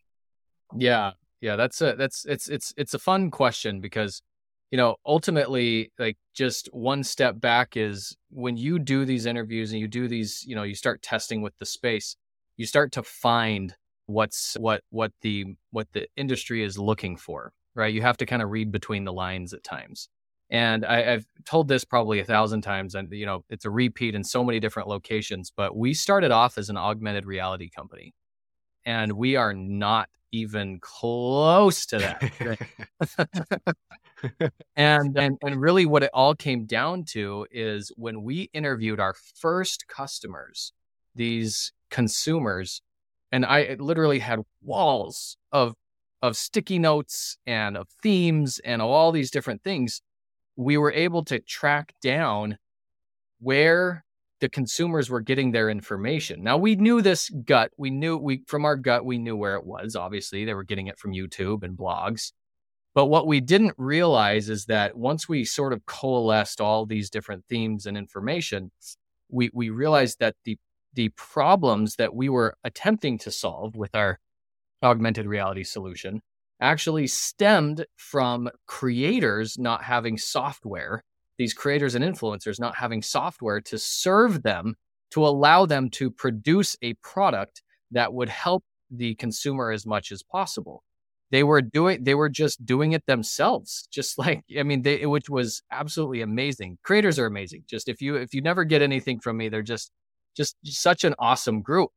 Yeah. Yeah. That's a, that's, it's, it's, it's a fun question because you know, ultimately, like just one step back is when you do these interviews and you do these, you know, you start testing with the space, you start to find what's what what the what the industry is looking for, right? You have to kind of read between the lines at times. And I, have told this probably a thousand times, and you know, it's a repeat in so many different locations. But we started off as an augmented reality company, and we are not even close to that. and, and and really what it all came down to is when we interviewed our first customers, these consumers, and I literally had walls of of sticky notes and of themes and of all these different things, we were able to track down where the consumers were getting their information. Now we knew this gut. We knew we from our gut we knew where it was. Obviously, they were getting it from YouTube and blogs. But what we didn't realize is that once we sort of coalesced all these different themes and information, we we realized that the the problems that we were attempting to solve with our augmented reality solution actually stemmed from creators not having software these creators and influencers not having software to serve them to allow them to produce a product that would help the consumer as much as possible. They were doing they were just doing it themselves just like i mean they which was absolutely amazing. Creators are amazing. Just if you if you never get anything from me they're just just such an awesome group.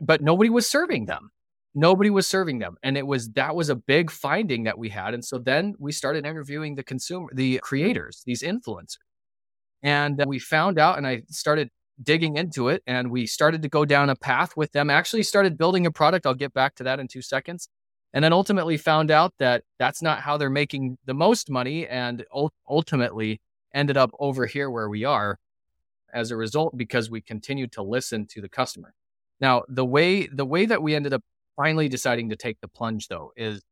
But nobody was serving them nobody was serving them and it was that was a big finding that we had and so then we started interviewing the consumer the creators these influencers. And we found out and i started digging into it and we started to go down a path with them actually started building a product i'll get back to that in two seconds and then ultimately found out that that's not how they're making the most money and ultimately ended up over here where we are as a result because we continued to listen to the customer. Now the way the way that we ended up finally deciding to take the plunge though is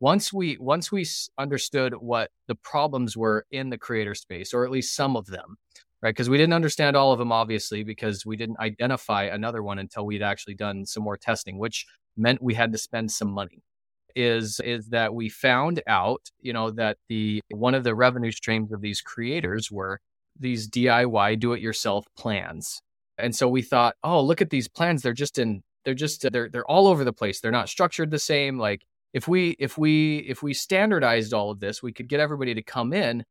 once we once we understood what the problems were in the creator space or at least some of them right? Because we didn't understand all of them obviously because we didn't identify another one until we'd actually done some more testing which meant we had to spend some money is is that we found out you know that the one of the revenue streams of these creators were these DIY do it yourself plans. And so we thought oh look at these plans. They're just in they're just uh, they're they're all over the place. They're not structured the same. Like if we if we if we standardized all of this, we could get everybody to come in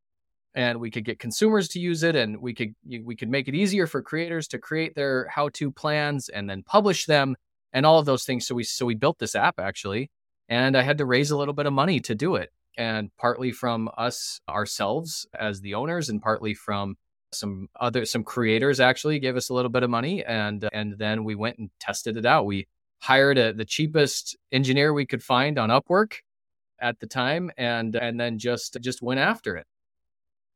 and we could get consumers to use it and we could we could make it easier for creators to create their how-to plans and then publish them and all of those things. So we so we built this app actually and I had to raise a little bit of money to do it and partly from us ourselves as the owners and partly from some other some creators actually gave us a little bit of money and and then we went and tested it out. We hired a, the cheapest engineer we could find on upwork at the time and and then just just went after it.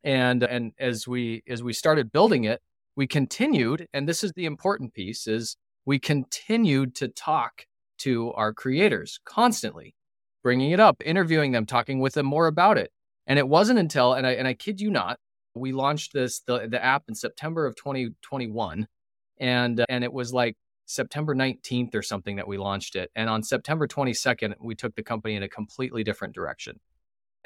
And and as we as we started building it we continued and this is the important piece is we continued to talk to our creators constantly bringing it up interviewing them talking with them more about it. And it wasn't until and i and i kid you not we launched this the, the app in September of 2021 and uh, and it was like September 19th or something that we launched it and on September 22nd we took the company in a completely different direction.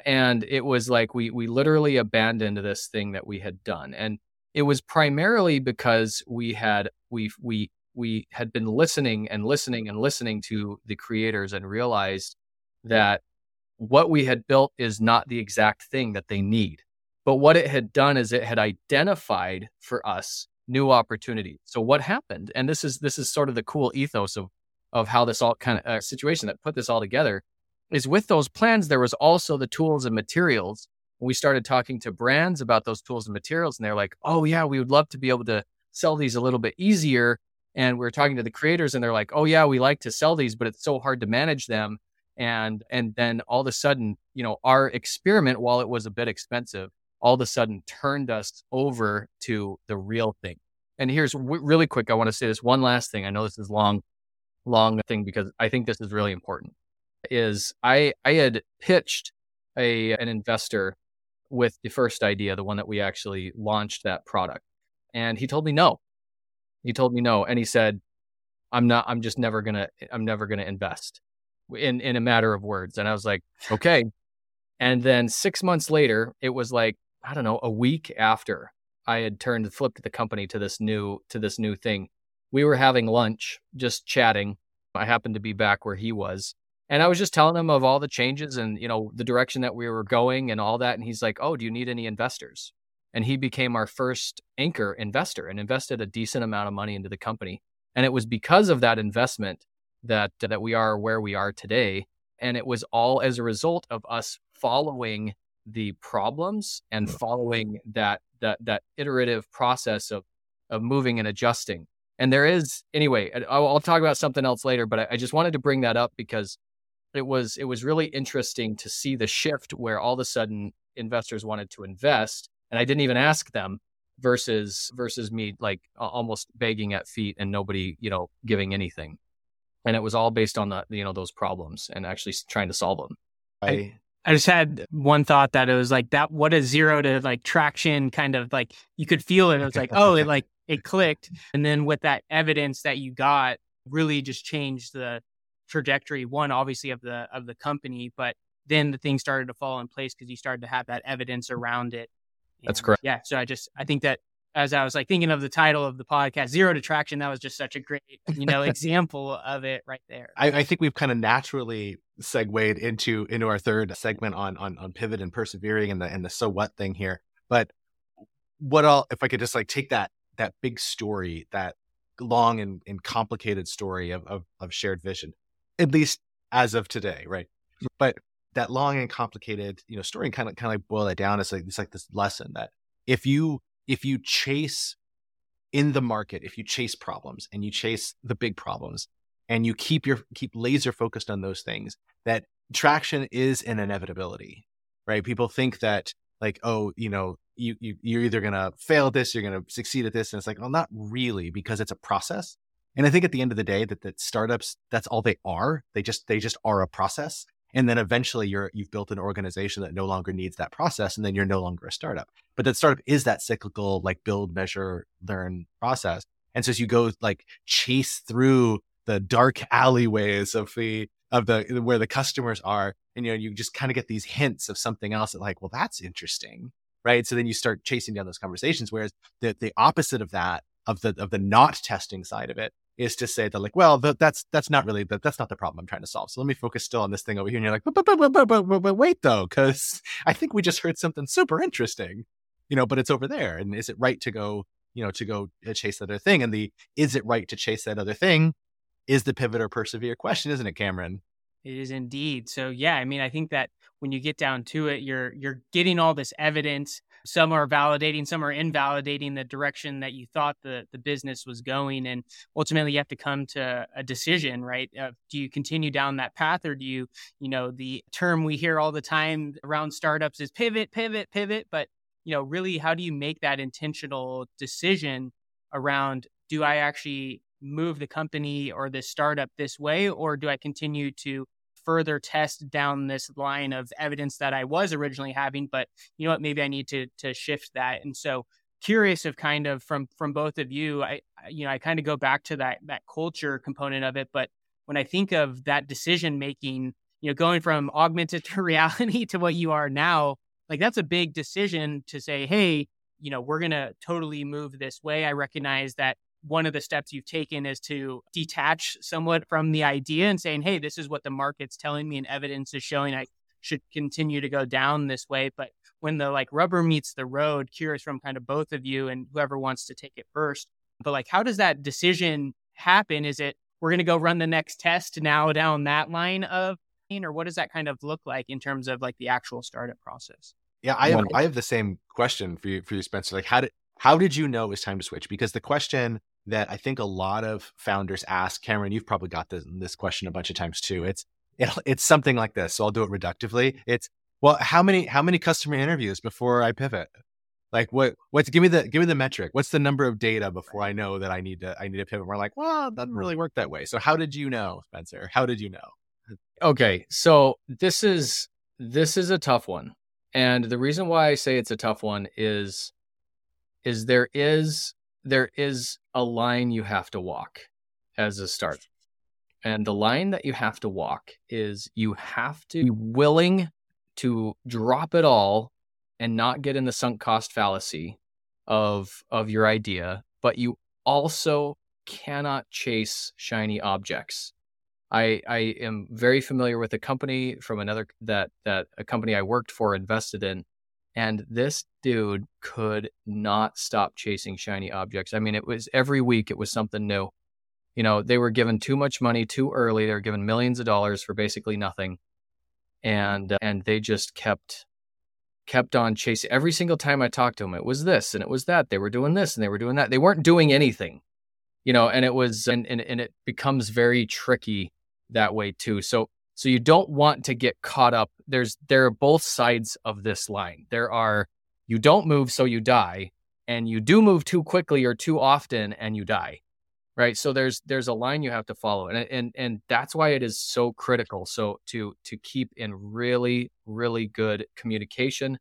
And it was like we we literally abandoned this thing that we had done and it was primarily because we had we we we had been listening and listening and listening to the creators and realized that what we had built is not the exact thing that they need but what it had done is it had identified for us new opportunities. So what happened? And this is this is sort of the cool ethos of of how this all kind of uh, situation that put this all together is with those plans there was also the tools and materials. We started talking to brands about those tools and materials and they're like, "Oh yeah, we would love to be able to sell these a little bit easier." And we are talking to the creators and they're like, "Oh yeah, we like to sell these, but it's so hard to manage them." And and then all of a sudden, you know, our experiment while it was a bit expensive all of a sudden turned us over to the real thing. And here's w- really quick. I want to say this one last thing. I know this is long, long thing because I think this is really important. Is I I had pitched a an investor with the first idea, the one that we actually launched that product, and he told me no. He told me no, and he said, "I'm not. I'm just never gonna. I'm never gonna invest." In in a matter of words, and I was like, "Okay." And then six months later, it was like I don't know, a week after I had turned flipped the company to this new to this new thing. We were having lunch, just chatting. I happened to be back where he was. And I was just telling him of all the changes and, you know, the direction that we were going and all that. And he's like, Oh, do you need any investors? And he became our first anchor investor and invested a decent amount of money into the company. And it was because of that investment that that we are where we are today. And it was all as a result of us following the problems and following that that that iterative process of of moving and adjusting. And there is anyway. I'll, I'll talk about something else later, but I, I just wanted to bring that up because it was it was really interesting to see the shift where all of a sudden investors wanted to invest, and I didn't even ask them versus versus me like almost begging at feet and nobody you know giving anything and it was all based on the you know those problems and actually trying to solve them I, I just had one thought that it was like that what a zero to like traction kind of like you could feel it. It was like, oh, it like it clicked. And then with that evidence that you got really just changed the trajectory, one obviously of the of the company, but then the things started to fall in place because you started to have that evidence around it. And That's correct. Yeah. So I just I think that as I was like thinking of the title of the podcast, Zero to Traction, that was just such a great, you know, example of it right there. I, I, think we've kind of naturally segued into into our third segment on on on pivot and persevering and the and the so what thing here. But what all if I could just like take that that big story, that long and, and complicated story of, of of shared vision, at least as of today, right? Mm-hmm. But that long and complicated, you know, story and kind of kind of like boil it down as like it's like this lesson that if you if you chase in the market, if you chase problems and you chase the big problems and you keep your keep laser focused on those things, that traction is an inevitability, right? People think that like, oh, you know, you, you you're either gonna fail at this, you're gonna succeed at this, and it's like, well, not really, because it's a process. And I think at the end of the day, that that startups, that's all they are. They just they just are a process and then eventually you're you've built an organization that no longer needs that process and then you're no longer a startup. But that startup is that cyclical like build measure learn process. And so as you go like chase through the dark alleyways of the of the where the customers are and you know you just kind of get these hints of something else that like well that's interesting right? So then you start chasing down those conversations whereas the the opposite of that of the of the not testing side of it is to say that like, well, the, that's that's not really that that's not the problem I'm trying to solve. So let me focus still on this thing over here. And you're like, but but but but but, but, but wait though, because I think we just heard something super interesting, you know. But it's over there, and is it right to go, you know, to go uh, chase that other thing? And the is it right to chase that other thing is the pivot or persevere question, isn't it, Cameron? It is indeed. So yeah, I mean, I think that when you get down to it, you're you're getting all this evidence some are validating, some are invalidating the direction that you thought the, the business was going. And ultimately, you have to come to a decision, right? Uh, do you continue down that path or do you, you know, the term we hear all the time around startups is pivot, pivot, pivot. But, you know, really, how do you make that intentional decision around do I actually move the company or this startup this way, or do I continue to further test down this line of evidence that I was originally having, but you know what, maybe I need to to shift that. And so curious of kind of from from both of you, I you know, I kind of go back to that that culture component of it, but when I think of that decision making, you know, going from augmented to reality to what you are now, like that's a big decision to say, hey, you know, we're going to totally move this way. I recognize that one of the steps you've taken is to detach somewhat from the idea and saying, hey, this is what the market's telling me and evidence is showing I should continue to go down this way. But when the like rubber meets the road, curious from kind of both of you and whoever wants to take it first. But like, how does that decision happen? Is it we're going to go run the next test now down that line of, or what does that kind of look like in terms of like the actual startup process? Yeah, I have, I have the same question for you, for you, Spencer. Like, how did how did you know it was time to switch? Because the question that I think a lot of founders ask. Cameron, you've probably got this, this question a bunch of times too. It's it, it's something like this. So I'll do it reductively. It's Well, how many how many customer interviews before I pivot? Like what what's give me the give me the metric. What's the number of data before I know that I need to I need to pivot? We're like, well, it doesn't really work that way. So how did you know, Spencer? How did you know? Okay, so this is this is a tough one. And the reason why I say it's a tough one is is there is there is a line you have to walk as a start. And the line that you have to walk is you have to be willing to drop it all and not get in the sunk cost fallacy of of your idea, but you also cannot chase shiny objects. I I am very familiar with a company from another that that a company I worked for invested in and this dude could not stop chasing shiny objects. I mean, it was every week it was something new. You know, they were given too much money too early. They were given millions of dollars for basically nothing. And uh, and they just kept kept on chasing every single time I talked to them. It was this and it was that. They were doing this and they were doing that. They weren't doing anything. You know, and it was and and, and it becomes very tricky that way too. So so you don't want to get caught up. There's there are both sides of this line. There are you don't move so you die, and you do move too quickly or too often and you die. Right. So there's there's a line you have to follow. And and and that's why it is so critical. So to to keep in really, really good communication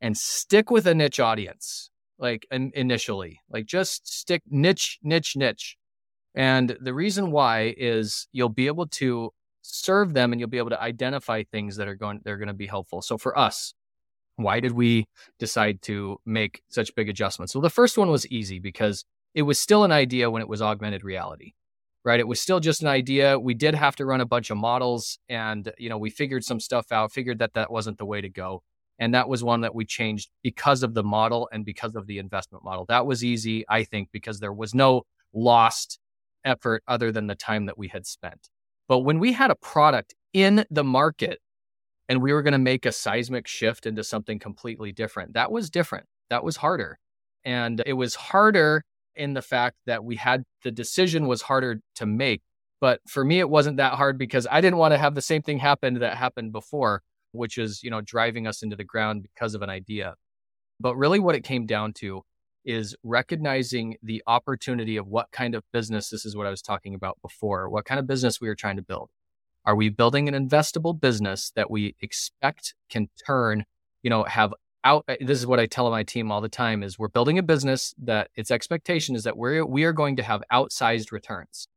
and stick with a niche audience, like in, initially. Like just stick niche, niche, niche. And the reason why is you'll be able to serve them and you'll be able to identify things that are going they're going to be helpful. So for us, why did we decide to make such big adjustments? Well, the first one was easy because it was still an idea when it was augmented reality. Right? It was still just an idea. We did have to run a bunch of models and you know, we figured some stuff out, figured that that wasn't the way to go. And that was one that we changed because of the model and because of the investment model. That was easy, I think, because there was no lost effort other than the time that we had spent. But when we had a product in the market and we were going to make a seismic shift into something completely different, that was different. That was harder. And it was harder in the fact that we had the decision was harder to make. But for me, it wasn't that hard because I didn't want to have the same thing happen that happened before, which is, you know, driving us into the ground because of an idea. But really, what it came down to is recognizing the opportunity of what kind of business this is what I was talking about before, what kind of business we are trying to build. Are we building an investable business that we expect can turn, you know, have out uh, this is what I tell my team all the time is we're building a business that its expectation is that we're we are going to have outsized returns.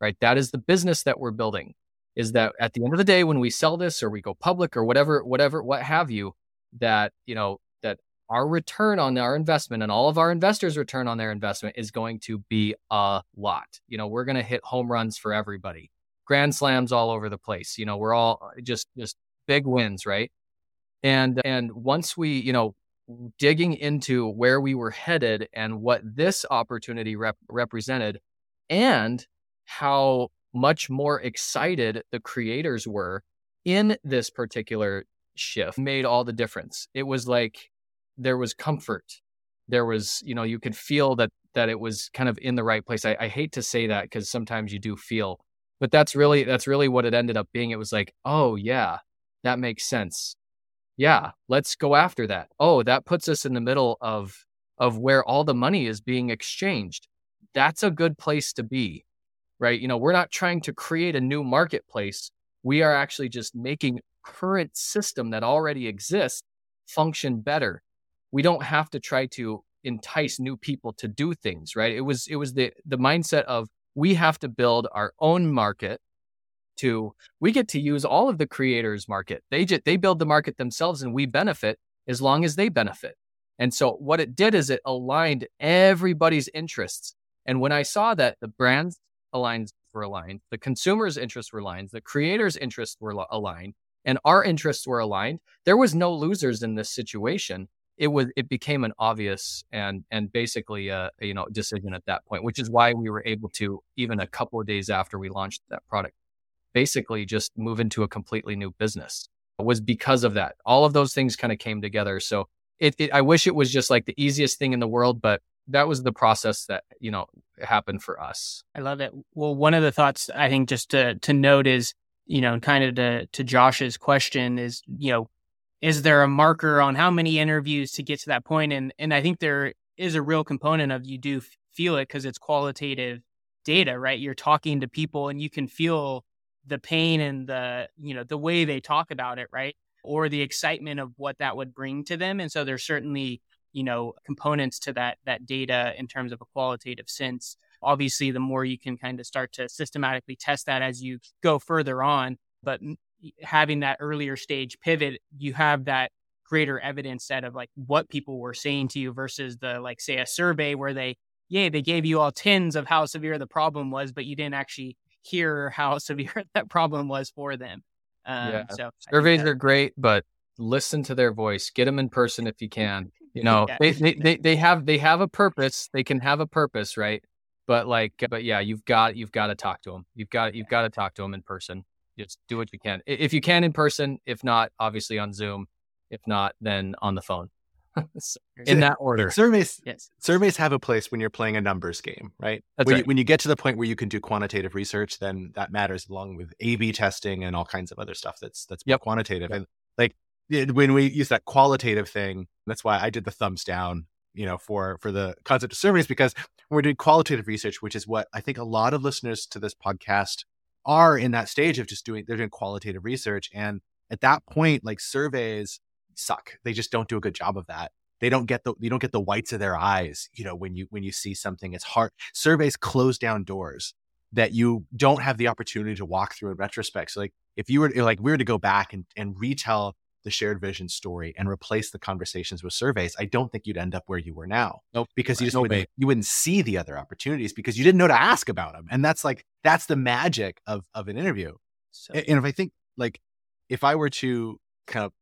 Right? That is the business that we're building. Is that at the end of the day when we sell this or we go public or whatever whatever what have you that, you know, our return on our investment and all of our investors' return on their investment is going to be a lot. You know, we're going to hit home runs for everybody, grand slams all over the place. You know, we're all uh, just just big wins, right? And and once we, you know, digging into where we were headed and what this opportunity rep- represented, and how much more excited the creators were in this particular shift made all the difference. It was like there was comfort. There was, you know, you could feel that that it was kind of in the right place. I, I hate to say that because sometimes you do feel, but that's really that's really what it ended up being. It was like, oh yeah, that makes sense. Yeah, let's go after that. Oh, that puts us in the middle of of where all the money is being exchanged. That's a good place to be. Right? You know, we're not trying to create a new marketplace. We are actually just making current system that already exists function better we don't have to try to entice new people to do things, right? It was it was the the mindset of we have to build our own market to we get to use all of the creators market. They just they build the market themselves and we benefit as long as they benefit. And so what it did is it aligned everybody's interests. And when I saw that the brands aligned were aligned, the consumers' interests were aligned, the creators' interests were aligned, and our interests were aligned, there was no losers in this situation it was it became an obvious and and basically a, you know decision at that point, which is why we were able to even a couple of days after we launched that product, basically just move into a completely new business. It was because of that. All of those things kind of came together. So it, it I wish it was just like the easiest thing in the world, but that was the process that you know happened for us. I love it. Well, one of the thoughts I think just to to note is you know kind of to to Josh's question is you know is there a marker on how many interviews to get to that point? And and I think there is a real component of you do feel it because it's qualitative data, right? You're talking to people and you can feel the pain and the you know the way they talk about it, right? Or the excitement of what that would bring to them. And so there's certainly you know components to that that data in terms of a qualitative sense obviously the more you can kind of start to systematically test that as you go further on but having that earlier stage pivot you have that greater evidence set of like what people were saying to you versus the like say a survey where they yeah they gave you all tens of how severe the problem was but you didn't actually hear how severe that problem was for them. Um, yeah. so surveys that, are great but listen to their voice. Get them in person if you can. You know yeah. they, they, they they have they have a purpose. They can have a purpose right? But like but yeah you've got you've got to talk to them you've got you've got to talk to them in person just do what you can if you can in person if not obviously on zoom if not then on the phone in that order surveys yes. surveys have a place when you're playing a numbers game right That's when, right. You, when you get to the point where you can do quantitative research then that matters along with a b testing and all kinds of other stuff that's that's yep. quantitative yep. and like when we use that qualitative thing, that's why I did the thumbs down, you know, for for the concept of surveys because we're doing qualitative research, which is what I think a lot of listeners to this podcast are in that stage of just doing they're doing qualitative research and at that point like surveys suck. They just don't do a good job of that. They don't get the you don't get the whites of their eyes, you know, when you when you see something. It's hard. Surveys close down doors that you don't have the opportunity to walk through in retrospect. So like if you were like we were to go back and, and retell the shared vision story and replace the conversations with surveys, I don't think you'd end up where you were now. Nope. Because you just no wouldn't, you wouldn't see the other opportunities because you didn't know to ask about them. And that's like that's the magic of of an interview. So. And if I think like if I were to kind of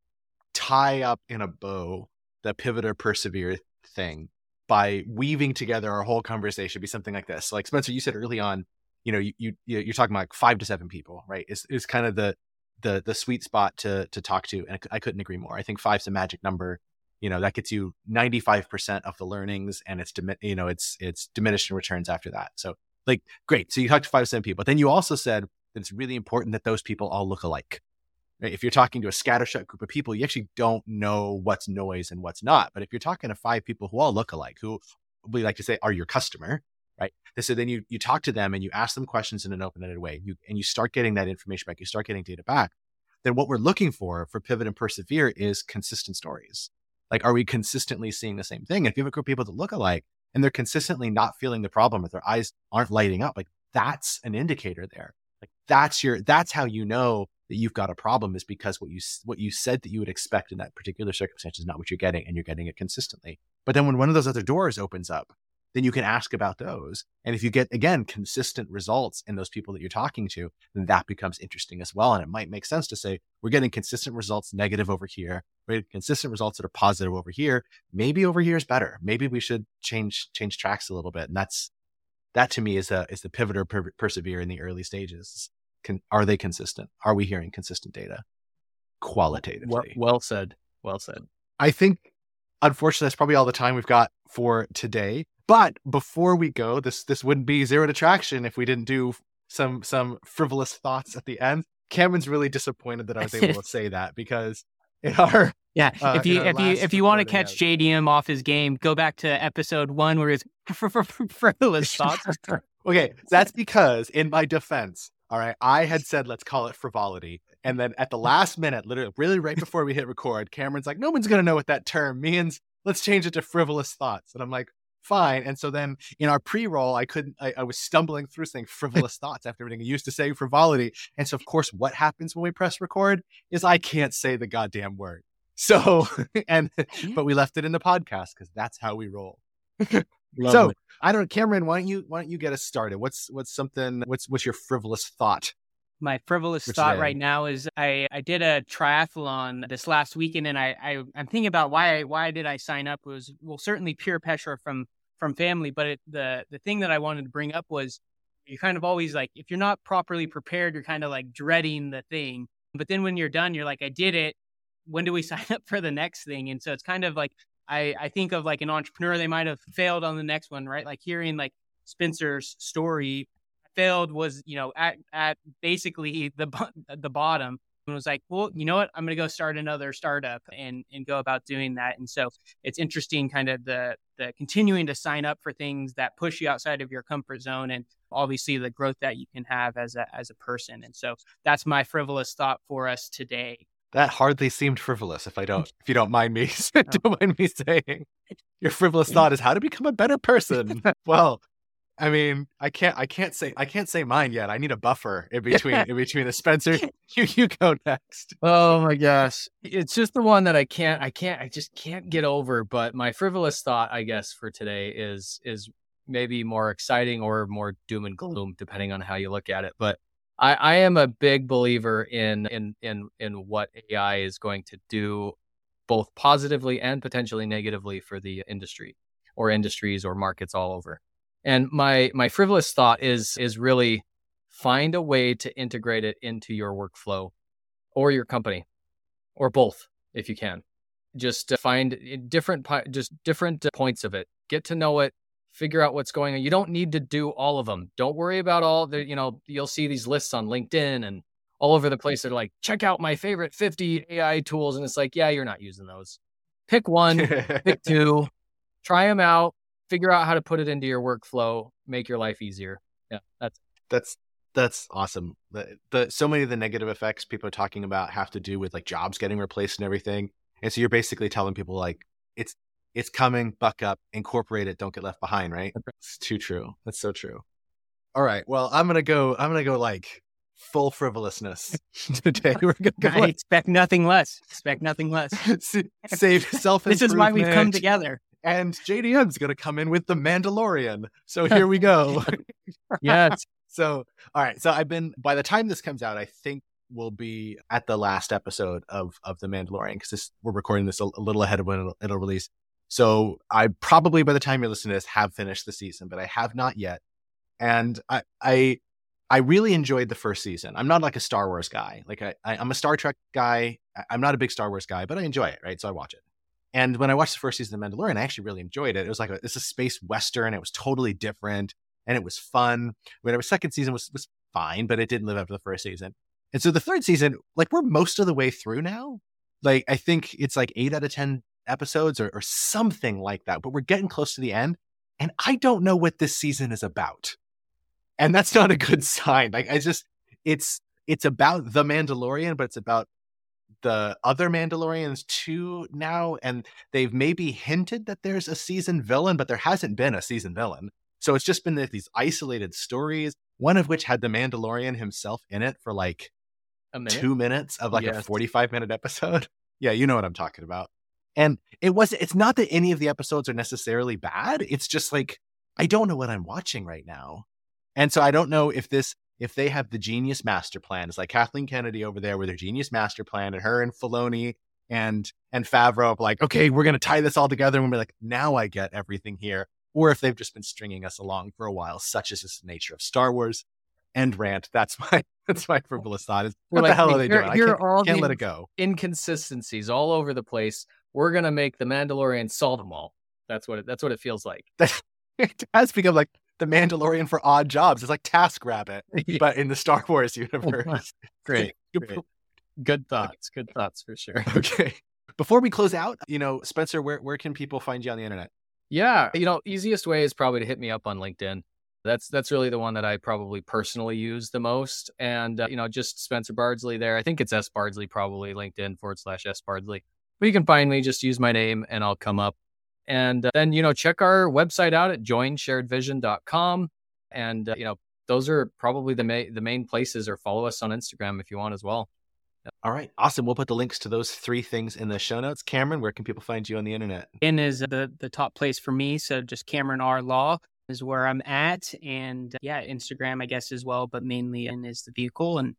tie up in a bow the pivot or persevere thing by weaving together our whole conversation, be something like this. Like Spencer, you said early on, you know, you, you you're talking about like five to seven people, right? Is is kind of the the the sweet spot to to talk to and I couldn't agree more. I think five's a magic number. You know, that gets you 95% of the learnings and it's you know, it's it's diminishing returns after that. So like great. So you talked to five seven people. But then you also said that it's really important that those people all look alike. Right? If you're talking to a scattershot group of people, you actually don't know what's noise and what's not. But if you're talking to five people who all look alike, who we like to say are your customer, right? So then you you talk to them and you ask them questions in an open-ended way, you, and you start getting that information back. You start getting data back. Then what we're looking for for pivot and persevere is consistent stories. Like, are we consistently seeing the same thing? If you have a group of people that look alike and they're consistently not feeling the problem, if their eyes aren't lighting up, like that's an indicator there. Like that's your that's how you know that you've got a problem is because what you what you said that you would expect in that particular circumstance is not what you're getting, and you're getting it consistently. But then when one of those other doors opens up, then you can ask about those. And if you get, again, consistent results in those people that you're talking to, then that becomes interesting as well. And it might make sense to say, we're getting consistent results negative over here, we're getting consistent results that are positive over here. Maybe over here is better. Maybe we should change, change tracks a little bit. And that's, that to me is a, is the pivot or per- persevere in the early stages. Can, are they consistent? Are we hearing consistent data qualitatively? Well, well said. Well said. I think unfortunately that's probably all the time we've got for today but before we go, this this wouldn't be zero to traction if we didn't do some some frivolous thoughts at the end. Cameron's really disappointed that I was able to say that because in our yeah, uh, if you if you if you want to catch JDM off his game, go back to episode one where it's frivolous thoughts. okay, that's because in my defense, all right, I had said let's call it frivolity, and then at the last minute, literally, really right before we hit record, Cameron's like, "No one's gonna know what that term means. Let's change it to frivolous thoughts." And I'm like, fine. And so then in our pre-roll, I couldn't, I, I was stumbling through saying frivolous thoughts after everything I used to say frivolity. And so of course, what happens when we press record is I can't say the goddamn word. So, and, but we left it in the podcast because that's how we roll. so I don't know, Cameron, why don't you, why don't you get us started? What's, what's something, what's, what's your frivolous thought? My frivolous thought today. right now is I, I did a triathlon this last weekend and I, I I'm thinking about why I, why did I sign up it was well certainly peer pressure from from family but it, the the thing that I wanted to bring up was you're kind of always like if you're not properly prepared you're kind of like dreading the thing but then when you're done you're like I did it. When do we sign up for the next thing? And so it's kind of like I I think of like an entrepreneur they might have failed on the next one right? Like hearing like Spencer's story failed was you know at at basically the the bottom and was like, well, you know what? I'm going to go start another startup and and go about doing that. And so it's interesting, kind of the the continuing to sign up for things that push you outside of your comfort zone, and obviously the growth that you can have as a as a person. And so that's my frivolous thought for us today. That hardly seemed frivolous, if I don't, if you don't mind me, oh. don't mind me saying. Your frivolous thought is how to become a better person. well, I mean, I can't, I can't say, I can't say mine yet. I need a buffer in between, in between the Spencer. You, you go next. Oh my gosh, it's just the one that I can't, I can't, I just can't get over. But my frivolous thought, I guess, for today is is maybe more exciting or more doom and gloom, depending on how you look at it. But I, I am a big believer in in in in what AI is going to do, both positively and potentially negatively for the industry or industries or markets all over. And my my frivolous thought is is really find a way to integrate it into your workflow or your company or both if you can. Just uh, find eh, different just different uh, points of it. Get to know it, figure out what's going on. You don't need to do all of them. Don't worry about all the, you know, you'll see these lists on LinkedIn and all over the place. They're like, check out my favorite 50 AI tools. And it's like, yeah, you're not using those. Pick one, pick two, try them out, figure out how to put it into your workflow, make your life easier. Yeah, that's that's that's awesome. The, the so many of the negative effects people are talking about have to do with like jobs getting replaced and everything. And so you're basically telling people like it's it's coming, buck up, incorporate it, don't get left behind, right? It's too true. That's so true. All right. Well, I'm gonna go. I'm gonna go like full frivolousness today. We're gonna go. I expect nothing less. Expect nothing less. Save self. this is why we've come together and JDM's going to come in with the Mandalorian. So here we go. yes. So, all right. So I've been, by the time this comes out, I think we'll be at the last episode of, of the Mandalorian because we're recording this a, a, little ahead of when it'll, it'll release. So I probably, by the time you're listening to this, have finished the season, but I have not yet. And I, I, I really enjoyed the first season. I'm not like a Star Wars guy. Like I, I am a Star Trek guy. I'm not a big Star Wars guy, but I enjoy it. Right. So I watch it. And when I watched the first season of Mandalorian, I actually really enjoyed it. It was like a, it's a space western. It was totally different and it was fun. Whatever second season was was fine, but it didn't live up to the first season. And so the third season, like we're most of the way through now. Like I think it's like eight out of ten episodes or, or something like that. But we're getting close to the end, and I don't know what this season is about. And that's not a good sign. Like I just it's it's about the Mandalorian, but it's about the other Mandalorians too now, and they've maybe hinted that there's a season villain, but there hasn't been a season villain. So it's just been these isolated stories, one of which had the Mandalorian himself in it for like two minutes of like yes. a 45 minute episode. Yeah, you know what I'm talking about. And it wasn't, it's not that any of the episodes are necessarily bad. It's just like I don't know what I'm watching right now. And so I don't know if this if they have the genius master plan. It's like Kathleen Kennedy over there with her genius master plan, and her and Filoni and and Favreau like, okay, we're gonna tie this all together, and we'll be like, now I get everything here. Or if they've just been stringing us along for a while, such is the nature of Star Wars. And rant. That's my that's my frivolous thought. Is what like, the hell are they doing? Here I can't, all can't let it go. Inconsistencies all over the place. We're gonna make the Mandalorian solve them all. That's what it, that's what it feels like. it has become like the Mandalorian for odd jobs. It's like Task Rabbit, but in the Star Wars universe. Great. Great. Good thoughts. Good thoughts for sure. Okay. Before we close out, you know, Spencer, where, where can people find you on the internet? Yeah. You know, easiest way is probably to hit me up on LinkedIn. That's that's really the one that I probably personally use the most. And, uh, you know, just Spencer Bardsley there. I think it's S Bardsley, probably LinkedIn forward slash S Bardsley. But you can find me, just use my name and I'll come up. And uh, then, you know, check our website out at joinsharedvision.com. And, uh, you know, those are probably the, ma- the main places or follow us on Instagram if you want as well. All right. Awesome. We'll put the links to those three things in the show notes. Cameron, where can people find you on the internet? In is the, the top place for me. So just Cameron R Law is where I'm at. And uh, yeah, Instagram, I guess, as well, but mainly in is the vehicle. And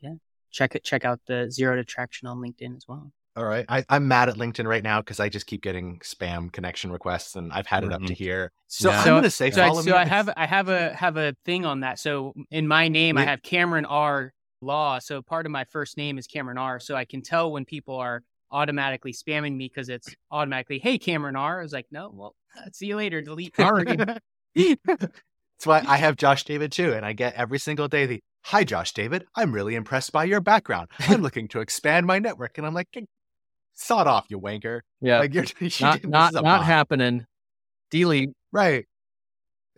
yeah, check it, check out the zero to traction on LinkedIn as well. All right. I, am mad at LinkedIn right now because I just keep getting spam connection requests and I've had it mm-hmm. up to mm-hmm. here. So yeah. I'm gonna say so, follow so me. So I have I have a have a thing on that. So in my name I have Cameron R Law. So part of my first name is Cameron R. So I can tell when people are automatically spamming me because it's automatically, hey Cameron R. I was like, no, well, see you later. Delete R. That's why I have Josh David too, and I get every single day the Hi, Josh David. I'm really impressed by your background. I'm looking to expand my network. And I'm like, sawed off, you wanker. Yeah. Like you're you not didn't- not this is a not bot. happening. Delete. Right.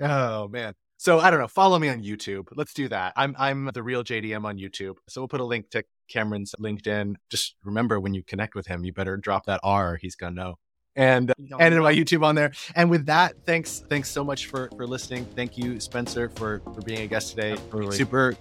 Oh man. So I don't know. Follow me on YouTube. Let's do that. I'm I'm the real JDM on YouTube. So we'll put a link to Cameron's LinkedIn. Just remember when you connect with him, you better drop that R. He's gonna know. And and in my YouTube on there. And with that, thanks thanks so much for for listening. Thank you, Spencer, for for being a guest today. Absolutely. Super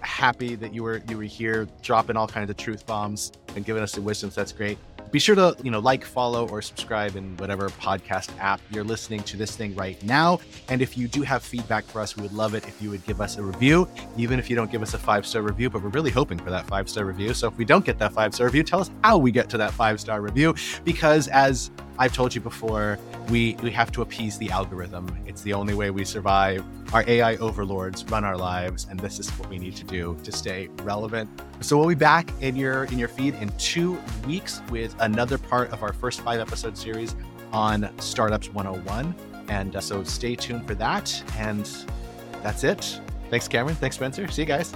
happy that you were you were here, dropping all kinds of truth bombs and giving us the wisdom. So that's great. Be sure to you know like, follow, or subscribe in whatever podcast app you're listening to this thing right now. And if you do have feedback for us, we would love it if you would give us a review, even if you don't give us a five star review. But we're really hoping for that five star review. So if we don't get that five star review, tell us how we get to that five star review. Because as I've told you before, we we have to appease the algorithm. It's the only way we survive. Our AI overlords run our lives, and this is what we need to do to stay relevant. So we'll be back in your in your feed in two weeks with another part of our first five episode series on Startups 101. And uh, so stay tuned for that. And that's it. Thanks, Cameron. Thanks, Spencer. See you guys.